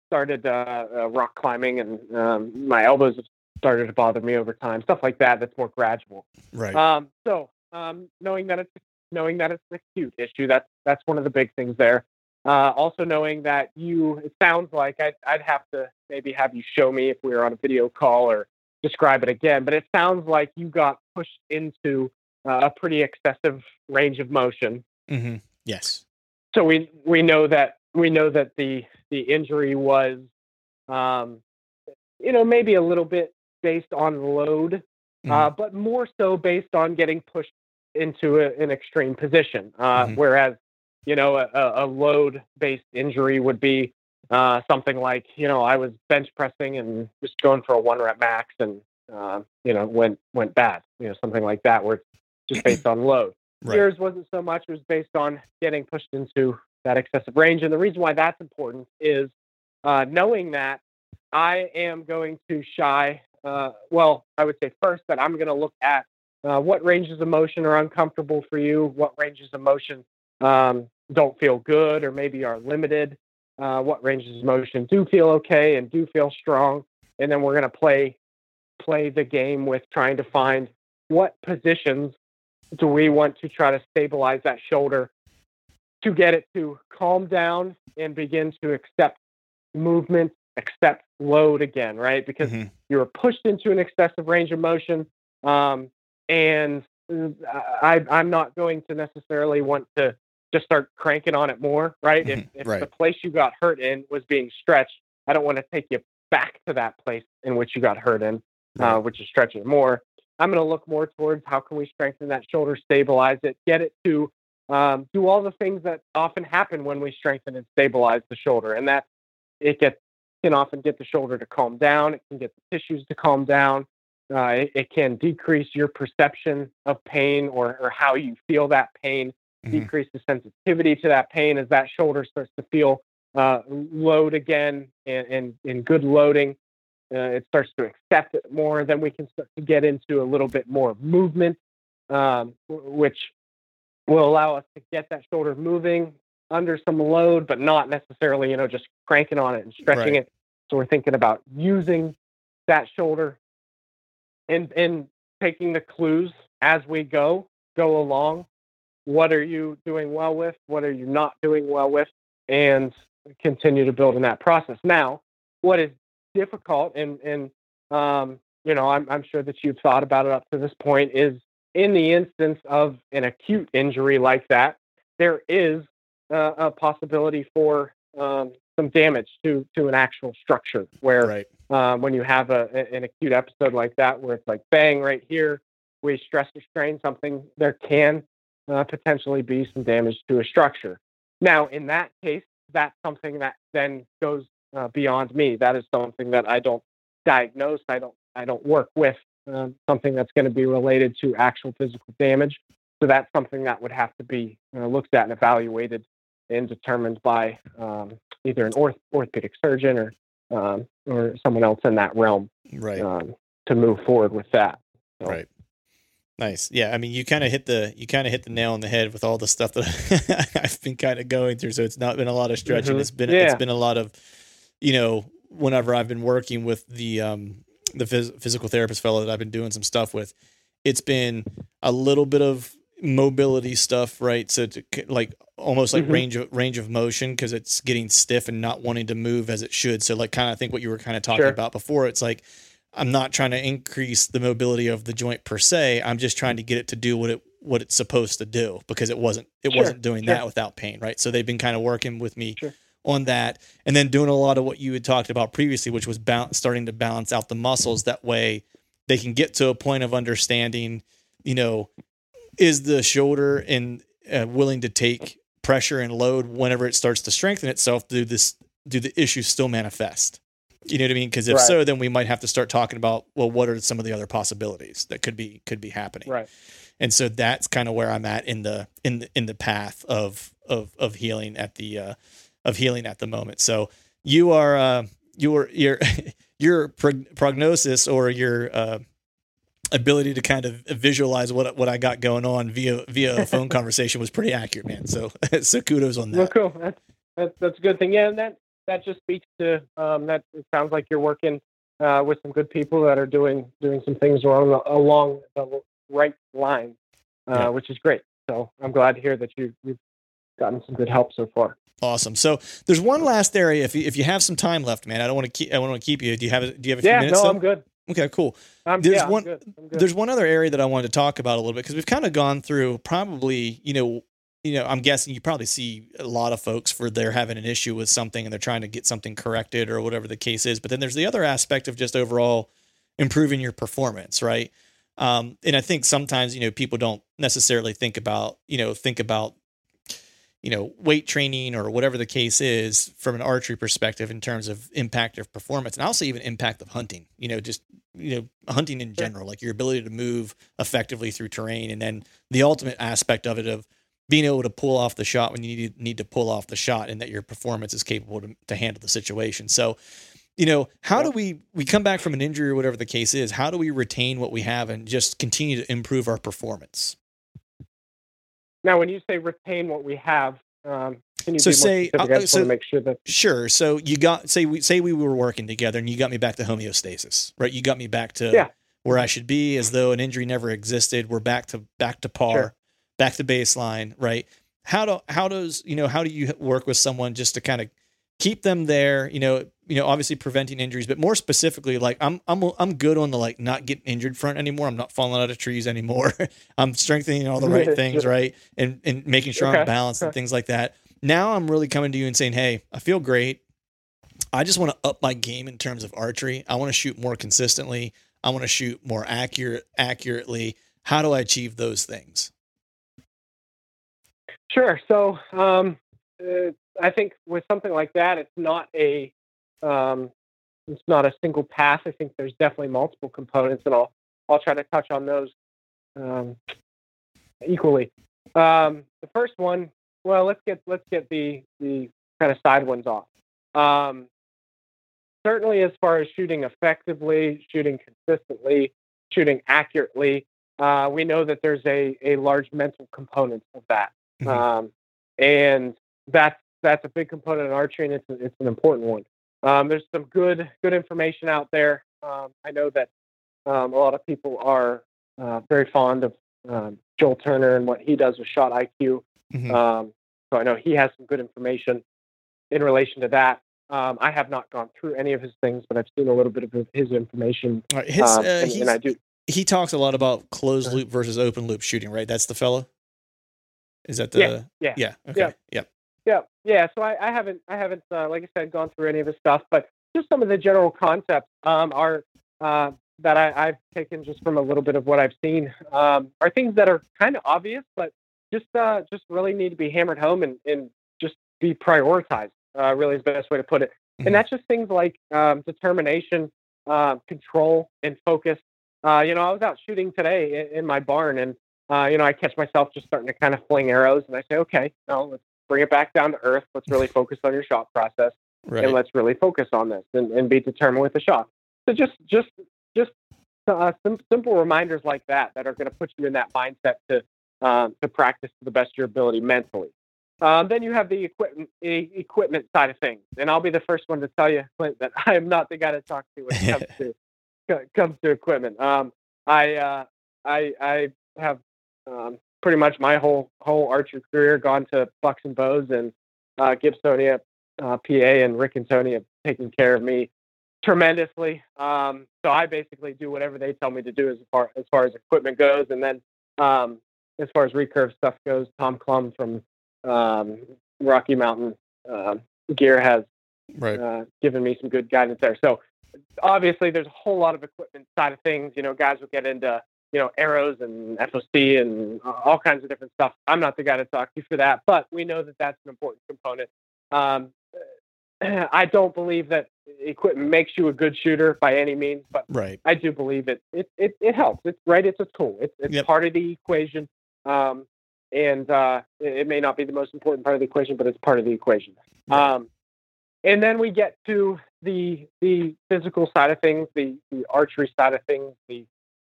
started uh, uh, rock climbing and um, my elbows have started to bother me over time. Stuff like that. That's more gradual. Right. Um, so um, knowing that it's knowing that it's an acute issue, that's that's one of the big things there. Uh, also knowing that you, it sounds like I'd, I'd have to maybe have you show me if we were on a video call or describe it again, but it sounds like you got pushed into uh, a pretty excessive range of motion. hmm Yes. So we we know that we know that the the injury was, um, you know, maybe a little bit based on load, uh, but more so based on getting pushed into a, an extreme position. Uh, Mhm. Whereas, you know, a, a load based injury would be uh, something like, you know, I was bench pressing and just going for a one rep max and, uh, you know, went went bad. You know, something like that where it's just based on load. Right. Yours wasn't so much; it was based on getting pushed into that excessive range. And the reason why that's important is uh, knowing that I am going to shy. Uh, well, I would say first that I'm going to look at uh, what ranges of motion are uncomfortable for you, what ranges of motion um, don't feel good or maybe are limited, uh, what ranges of motion do feel okay and do feel strong, and then we're going to play play the game with trying to find what positions do we want to try to stabilize that shoulder to get it to calm down and begin to accept movement, accept load again, right? Because Mhm. you were pushed into an excessive range of motion, um, and uh, I, I'm not going to necessarily want to just start cranking on it more, right? If, Mhm, if right. the place you got hurt in was being stretched, I don't want to take you back to that place in which you got hurt in, uh, which is stretching it more. I'm going to look more towards how can we strengthen that shoulder, stabilize it, get it to um, do all the things that often happen when we strengthen and stabilize the shoulder, and that it gets can often get the shoulder to calm down. It can get the tissues to calm down. Uh, it, it can decrease your perception of pain or, or how you feel that pain, Mhm. decrease the sensitivity to that pain as that shoulder starts to feel uh, load again and, and, and good loading. Uh, it starts to accept it more. Then we can start to get into a little bit more movement, um, which will allow us to get that shoulder moving under some load, but not necessarily, you know, just cranking on it and stretching Right. it. So we're thinking about using that shoulder and and taking the clues as we go, go along. What are you doing well with? What are you not doing well with? And continue to build in that process. Now, what is difficult and and um, you know, I'm I'm sure that you've thought about it up to this point is in the instance of an acute injury like that, there is uh, a possibility for um, some damage to to an actual structure where Right. um, when you have a, an acute episode like that where it's like bang right here we stress or strain something there can uh, potentially be some damage to a structure now in that case that's something that then goes uh, beyond me that is something that i don't diagnose i don't i don't work with um, something that's going to be related to actual physical damage so that's something that would have to be uh, looked at and evaluated and determined by um, either an orth- orthopedic surgeon or um, or someone else in that realm Right. um, to move forward with that. So, Right. Nice. Yeah. I mean, you kind of hit the you kind of hit the nail on the head with all the stuff that I've been kind of going through. So it's not been a lot of stretching. Mhm. It's been it's Yeah. been a lot of, you know, whenever I've been working with the um the phys- physical therapist fellow that I've been doing some stuff with, it's been a little bit of mobility stuff, right? So to, like almost like Mhm. range of range of motion because it's getting stiff and not wanting to move as it should. So like kind of think what you were kind of talking Sure. about before. It's like I'm not trying to increase the mobility of the joint per se. I'm just trying to get it to do what it what it's supposed to do because it wasn't it Sure, wasn't doing sure. that without pain, right? So they've been kind of working with me Sure. on that, and then doing a lot of what you had talked about previously, which was bal- starting to balance out the muscles. That way, they can get to a point of understanding. You know, is the shoulder and uh, willing to take pressure and load whenever it starts to strengthen itself? Do this? Do the issues still manifest? You know what I mean? Because if Right. so, then we might have to start talking about well, what are some of the other possibilities that could be could be happening? Right. And so that's kind of where I'm at in the in the, in the path of of of healing at the uh, of healing at the moment. So you are uh, your your your prog- prognosis or your uh, ability to kind of visualize what what I got going on via via a phone conversation was pretty accurate, man. So so kudos on Well, that. cool. That's, that's that's a good thing. Yeah, and that that just speaks to um, that. It sounds like you're working uh, with some good people that are doing doing some things along the, along the right line, uh, Yeah. which is great. So I'm glad to hear that you you've gotten some good help so far. Awesome. So there's one last area. If you, if you have some time left, man, I don't want to keep I want to keep you. Do you have a, do you have a few Yeah, minutes? no, still? I'm good. Okay, cool. I'm, There's yeah, I'm one- good. I'm good. There's one other area that I wanted to talk about a little bit because we've kind of gone through probably, you know, you know, I'm guessing you probably see a lot of folks for they're having an issue with something and they're trying to get something corrected or whatever the case is. But then there's the other aspect of just overall improving your performance, right? Um, and I think sometimes, you know, people don't necessarily think about, you know, think about, you know, weight training or whatever the case is from an archery perspective in terms of impact of performance and also even impact of hunting, you know, just, you know, hunting in general, like your ability to move effectively through terrain. And then the ultimate aspect of it of being able to pull off the shot when you need, need to pull off the shot and that your performance is capable to, to handle the situation. So, you know, how do we we come back from an injury or whatever the case is? How do we retain what we have and just continue to improve our performance? now, when you say retain what we have, um, can you So say- uh, so- make sure that Sure. So you got say we say we were working together and you got me back to homeostasis, right? You got me back to Yeah. where I should be as though an injury never existed. We're back to back to par, Sure. Back to baseline, right? How do how does, you know, how do you work with someone just to kind of keep them there, you know, you know, obviously preventing injuries, but more specifically like I'm I'm I'm good on the like not getting injured front anymore. I'm not falling out of trees anymore. I'm strengthening all the right things, right? And and making sure I'm Okay. balanced and things like that. Now I'm really coming to you and saying, "Hey, I feel great. I just want to up my game in terms of archery. I want to shoot more consistently. I want to shoot more accurate accurately. How do I achieve those things?" Sure. So um, uh, I think with something like that, it's not a um, it's not a single path. I think there's definitely multiple components, and I'll I'll try to touch on those um, equally. Um, the first one, well, let's get let's get the the kind of side ones off. Um, certainly, as far as shooting effectively, shooting consistently, shooting accurately, uh, we know that there's a a large mental component of that. Mhm. Um, and that's that's a big component in archery, and it's it's an important one. Um, there's some good good information out there. Um, I know that um, a lot of people are uh, very fond of um, Joel Turner and what he does with shot IQ. Mhm. Um, so I know he has some good information in relation to that. Um, I have not gone through any of his things, but I've seen a little bit of his information. Right, his, Um, uh, and, and I do. he talks a lot about closed Uh-huh. loop versus open loop shooting, right? That's the fellow. Is that the Yeah, yeah. yeah okay Yeah. yeah Yeah, yeah. So I, I haven't, I haven't, uh, like I said, gone through any of the stuff, but just some of the general concepts um, are uh, that I, have taken just from a little bit of what I've seen um, are things that are kind of obvious, but just uh, just really need to be hammered home and, and just be prioritized. Uh, really is the best way to put it. Mm-hmm. And that's just things like um, determination, uh, control, and focus. Uh, you know, I was out shooting today in, in my barn, and uh, you know, I catch myself just starting to kind of fling arrows, and I say, okay, no, let's bring it back down to earth. Let's really focus on your shot process, right. and let's really focus on this and, and be determined with the shot. So just just just uh, some simple reminders like that that are going to put you in that mindset to uh, to practice to the best of your ability mentally. Um, then you have the equipment equipment side of things, and I'll be the first one to tell you, Clint, that I am not the guy to talk to when it comes to comes to equipment. Um, I uh, I I have um, pretty much my whole whole archery career gone to Bucks and Bows and uh, Gibsonia, uh, PA, and Rick and Tony have taken care of me tremendously. Um, so I basically do whatever they tell me to do as far as far as equipment goes, and then um, as far as recurve stuff goes, Tom Clum from um, Rocky Mountain uh, Gear has right. uh, given me some good guidance there. So obviously, there's a whole lot of equipment side of things. You know, guys will get into you know arrows and FOC and all kinds of different stuff. I'm not the guy to talk to for that, but we know that that's an important component. Um, I don't believe that equipment makes you a good shooter by any means, but right. I do believe it. It it, it helps. It's right. It's a tool. It's it's yep. part of the equation. Um, and uh, it may not be the most important part of the equation, but it's part of the equation. Right. Um, and then we get to the the physical side of things, the the archery side of things, the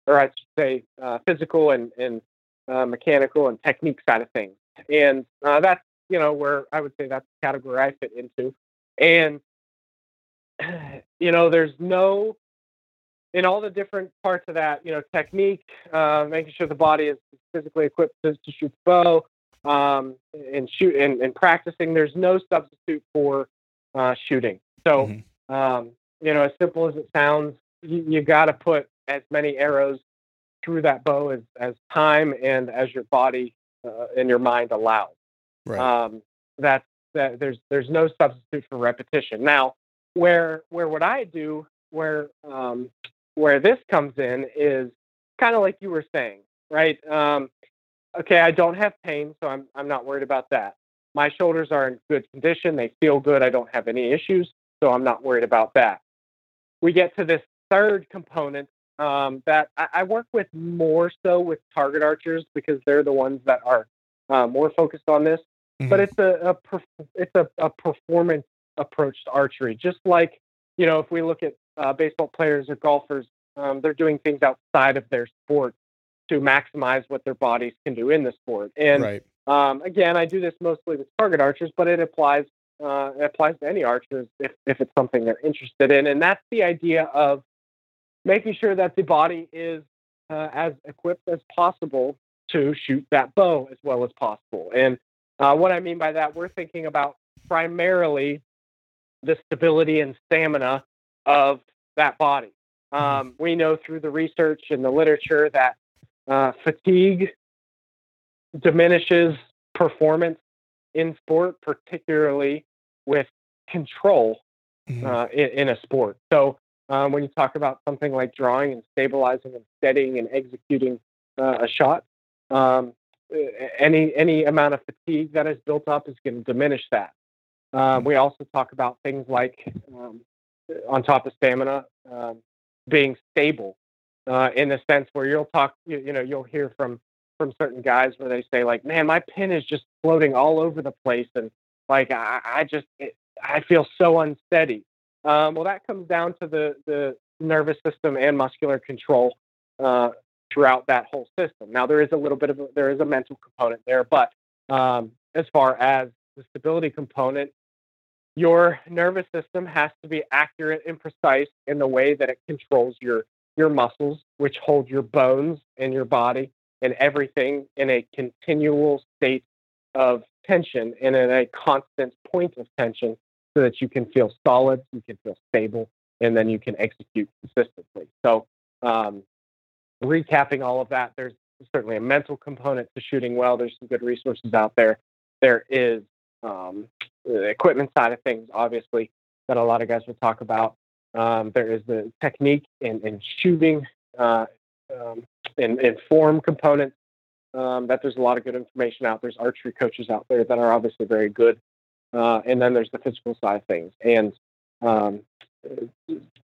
or I should say uh, physical and and uh, mechanical and technique side of things, and uh, that's you know where I would say that's the category I fit into. And you know, there's no in all the different parts of that, you know, technique, uh, making sure the body is physically equipped to, to shoot the bow, um, and shoot and, and, practicing. There's no substitute for uh, shooting. So, mm-hmm. um, you know, as simple as it sounds, you, you got to put as many arrows through that bow as, as time and as your body uh, and your mind allow. Right. Um, that's that. There's there's no substitute for repetition. Now, where where what I do, where um, where this comes in is kind of like you were saying, right? Um, okay, I don't have pain, so I'm I'm not worried about that. My shoulders are in good condition; they feel good. I don't have any issues, so I'm not worried about that. We get to this third component um, that I, I, work with more so with target archers because they're the ones that are uh, more focused on this. Mm-hmm. But it's a, a it's a, a performance approach to archery, just like you know if we look at uh, baseball players or golfers, um, they're doing things outside of their sport to maximize what their bodies can do in the sport. And right. um, again, I do this mostly with target archers, but it applies uh, it applies to any archers if, if it's something they're interested in. And that's the idea of making sure that the body is uh, as equipped as possible to shoot that bow as well as possible. And uh, what I mean by that, we're thinking about primarily the stability and stamina of that body. Mm-hmm. Um, we know through the research and the literature that uh, fatigue diminishes performance in sport, particularly with control mm-hmm. uh, in, in, a sport. So um, when you talk about something like drawing and stabilizing and steadying and executing uh, a shot, um, any any amount of fatigue that is built up is going to diminish that. Uh, we also talk about things like um, on top of stamina, um, being stable uh, in the sense where you'll talk, you, you, know, you'll hear from from certain guys where they say like, "Man, my pin is just floating all over the place, and like I, I just it, I feel so unsteady." Um, well, that comes down to the the nervous system and muscular control uh, throughout that whole system. Now, there is a little bit of a, there is a mental component there, but um, as far as the stability component, your nervous system has to be accurate and precise in the way that it controls your your muscles, which hold your bones and your body and everything in a continual state of tension and in a constant point of tension so that you can feel solid, you can feel stable, and then you can execute consistently. So, um, recapping all of that, there's certainly a mental component to shooting well. There's some good resources out there. There is um, the equipment side of things, obviously, that a lot of guys will talk about. Um, there is the technique in shooting uh, um, and, and form components. Um, that there's a lot of good information out. There. There's archery coaches out there that are obviously very good, uh, and then there's the physical side of things. And um,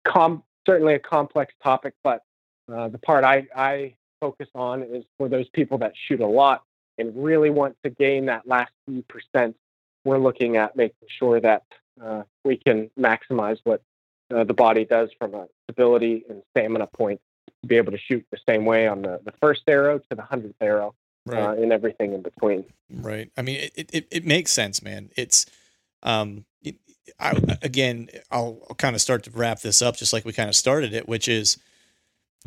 com- certainly a complex topic, but uh, the part I, I focus on is for those people that shoot a lot and really want to gain that last few percent. We're looking at making sure that uh, we can maximize what uh, the body does from a stability and stamina point to be able to shoot the same way on the, the first arrow to the hundredth arrow right. uh, and everything in between. Right. I mean, it, it, it makes sense, man. It's, um, it, I, again, I'll, I'll kind of start to wrap this up just like we kind of started it, which is,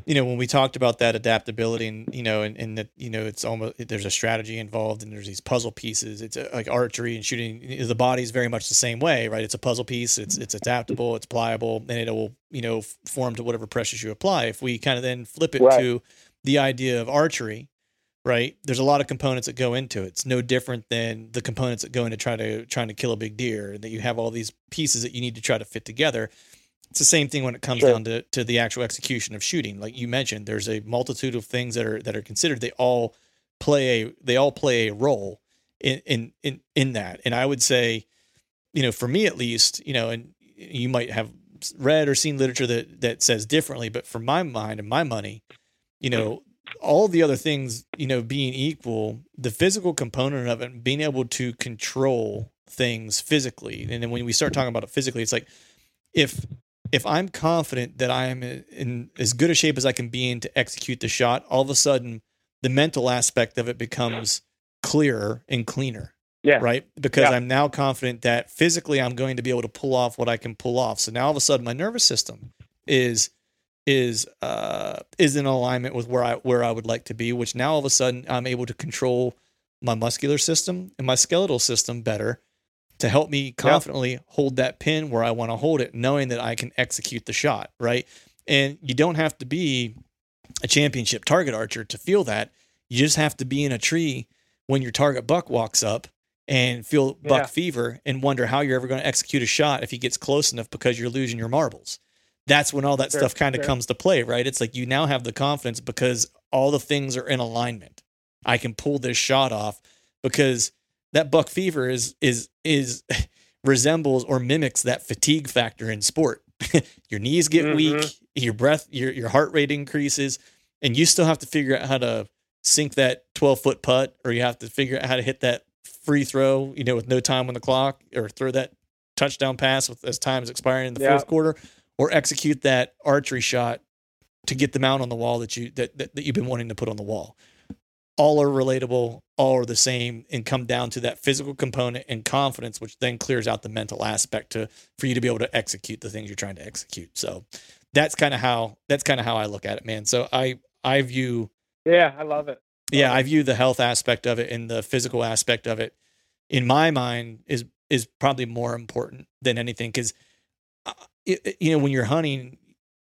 you know, when we talked about that adaptability and, you know, and, and that, you know, it's almost, there's a strategy involved and there's these puzzle pieces. It's a, like archery and shooting. The body is very much the same way, right? It's a puzzle piece. It's, it's adaptable, it's pliable, and it will, you know, form to whatever pressures you apply. If we kind of then flip it right. to the idea of archery, right? There's a lot of components that go into it. It's no different than the components that go into try to trying to kill a big deer. That you have all these pieces that you need to try to fit together it's the same thing when it comes sure. down to, to the actual execution of shooting. Like you mentioned, there's a multitude of things that are that are considered. They all play a they all play a role in in in, in that. And I would say, you know, for me at least, you know, and you might have read or seen literature that that says differently, but for my mind and my money, you know, all the other things, you know, being equal, the physical component of it, being able to control things physically, and then when we start talking about it physically, it's like if if I'm confident that I am in as good a shape as I can be in to execute the shot, all of a sudden the mental aspect of it becomes clearer and cleaner. Yeah. Right. Because yeah. I'm now confident that physically I'm going to be able to pull off what I can pull off. So now all of a sudden my nervous system is is uh is in alignment with where I where I would like to be, which now all of a sudden I'm able to control my muscular system and my skeletal system better to help me confidently yep. hold that pin where I want to hold it, knowing that I can execute the shot, right? And you don't have to be a championship target archer to feel that. You just have to be in a tree when your target buck walks up and feel buck yeah. fever and wonder how you're ever going to execute a shot if he gets close enough because you're losing your marbles. That's when all that sure, stuff kind of sure. comes to play, right? It's like you now have the confidence because all the things are in alignment. I can pull this shot off because that buck fever is is is resembles or mimics that fatigue factor in sport. your knees get mm-hmm. weak, your breath, your your heart rate increases, and you still have to figure out how to sink that 12 foot putt, or you have to figure out how to hit that free throw, you know, with no time on the clock, or throw that touchdown pass with as time is expiring in the yeah. fourth quarter, or execute that archery shot to get the mount on the wall that you that, that, that you've been wanting to put on the wall all are relatable, all are the same, and come down to that physical component and confidence, which then clears out the mental aspect to for you to be able to execute the things you're trying to execute. So that's kind of how that's kind of how I look at it, man. So I I view Yeah, I love it. yeah, I view the health aspect of it and the physical aspect of it in my mind is is probably more important than anything because you know when you're hunting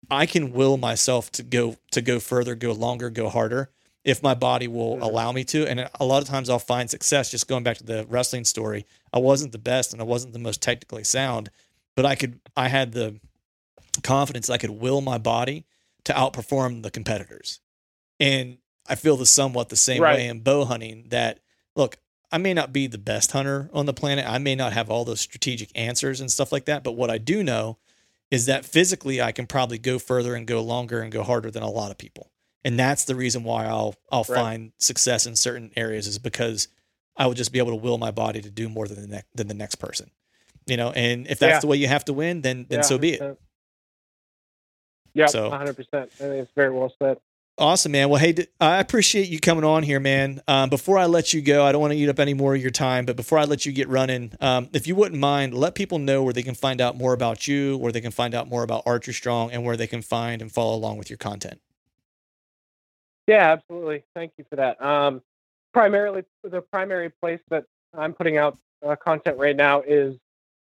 I can will myself to go to go further, go longer, go harder if my body will mm-hmm. allow me to. And a lot of times I'll find success just going back to the wrestling story. I wasn't the best and I wasn't the most technically sound, but I could, I had the confidence I could will my body to outperform the competitors. And I feel the somewhat the same right. way in bow hunting that look, I may not be the best hunter on the planet. I may not have all those strategic answers and stuff like that. But what I do know is that physically I can probably go further and go longer and go harder than a lot of people and that's the reason why I'll I'll right. find success in certain areas is because I would just be able to will my body to do more than the next than the next person, you know. And if that's yeah. the way you have to win, then then yeah, so be it. Yeah, so 100. percent I think it's very well said. Awesome, man. Well, hey, I appreciate you coming on here, man. Um, before I let you go, I don't want to eat up any more of your time, but before I let you get running, um, if you wouldn't mind, let people know where they can find out more about you, where they can find out more about Archery Strong, and where they can find and follow along with your content. Yeah, absolutely. Thank you for that. Um, primarily, the primary place that I'm putting out uh, content right now is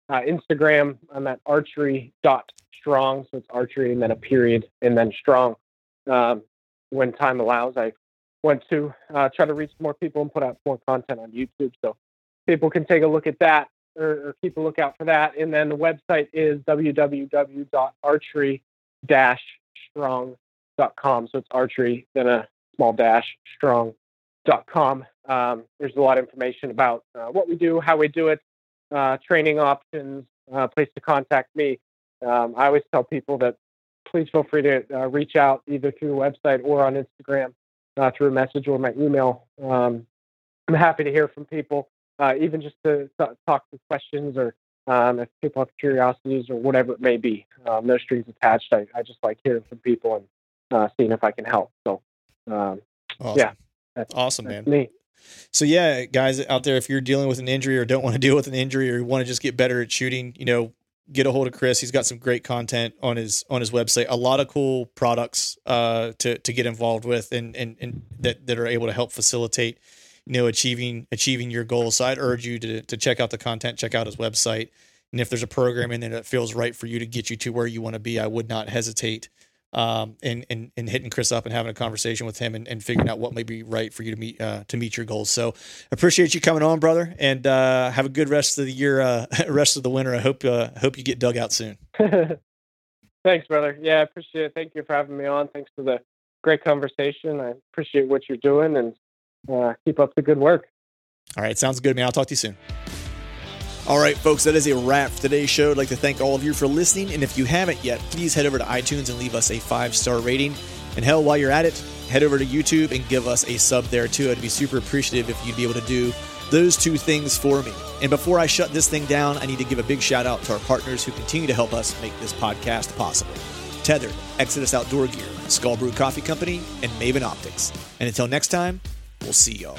uh, Instagram. I'm at archery dot strong, so it's archery and then a period and then strong. Um, when time allows, I want to uh, try to reach more people and put out more content on YouTube. So people can take a look at that or, or keep a lookout for that. And then the website is www.archery-strong.com. So it's archery, then a small dash strong.com. Um, there's a lot of information about uh, what we do, how we do it, uh, training options, uh, place to contact me. Um, I always tell people that please feel free to uh, reach out either through the website or on Instagram uh, through a message or my email. Um, I'm happy to hear from people, uh, even just to t- talk to questions or um, if people have curiosities or whatever it may be. Um, no strings attached. I, I, just like hearing from people and uh, seeing if I can help. So, um, awesome. yeah. That's, awesome, that's man. Me. So yeah, guys out there, if you're dealing with an injury or don't want to deal with an injury or you want to just get better at shooting, you know, get a hold of Chris. He's got some great content on his on his website. A lot of cool products uh, to to get involved with and and and that that are able to help facilitate you know achieving achieving your goals. So I'd urge you to to check out the content, check out his website, and if there's a program in there that feels right for you to get you to where you want to be, I would not hesitate um, and, and, and hitting Chris up and having a conversation with him and, and figuring out what may be right for you to meet, uh, to meet your goals. So appreciate you coming on brother and, uh, have a good rest of the year, uh, rest of the winter. I hope, uh, hope you get dug out soon. Thanks, brother. Yeah, I appreciate it. Thank you for having me on. Thanks for the great conversation. I appreciate what you're doing and, uh, keep up the good work. All right. Sounds good, man. I'll talk to you soon. All right, folks, that is a wrap for today's show. I'd like to thank all of you for listening. And if you haven't yet, please head over to iTunes and leave us a five star rating. And hell, while you're at it, head over to YouTube and give us a sub there too. I'd be super appreciative if you'd be able to do those two things for me. And before I shut this thing down, I need to give a big shout out to our partners who continue to help us make this podcast possible Tethered, Exodus Outdoor Gear, Skull Brew Coffee Company, and Maven Optics. And until next time, we'll see y'all.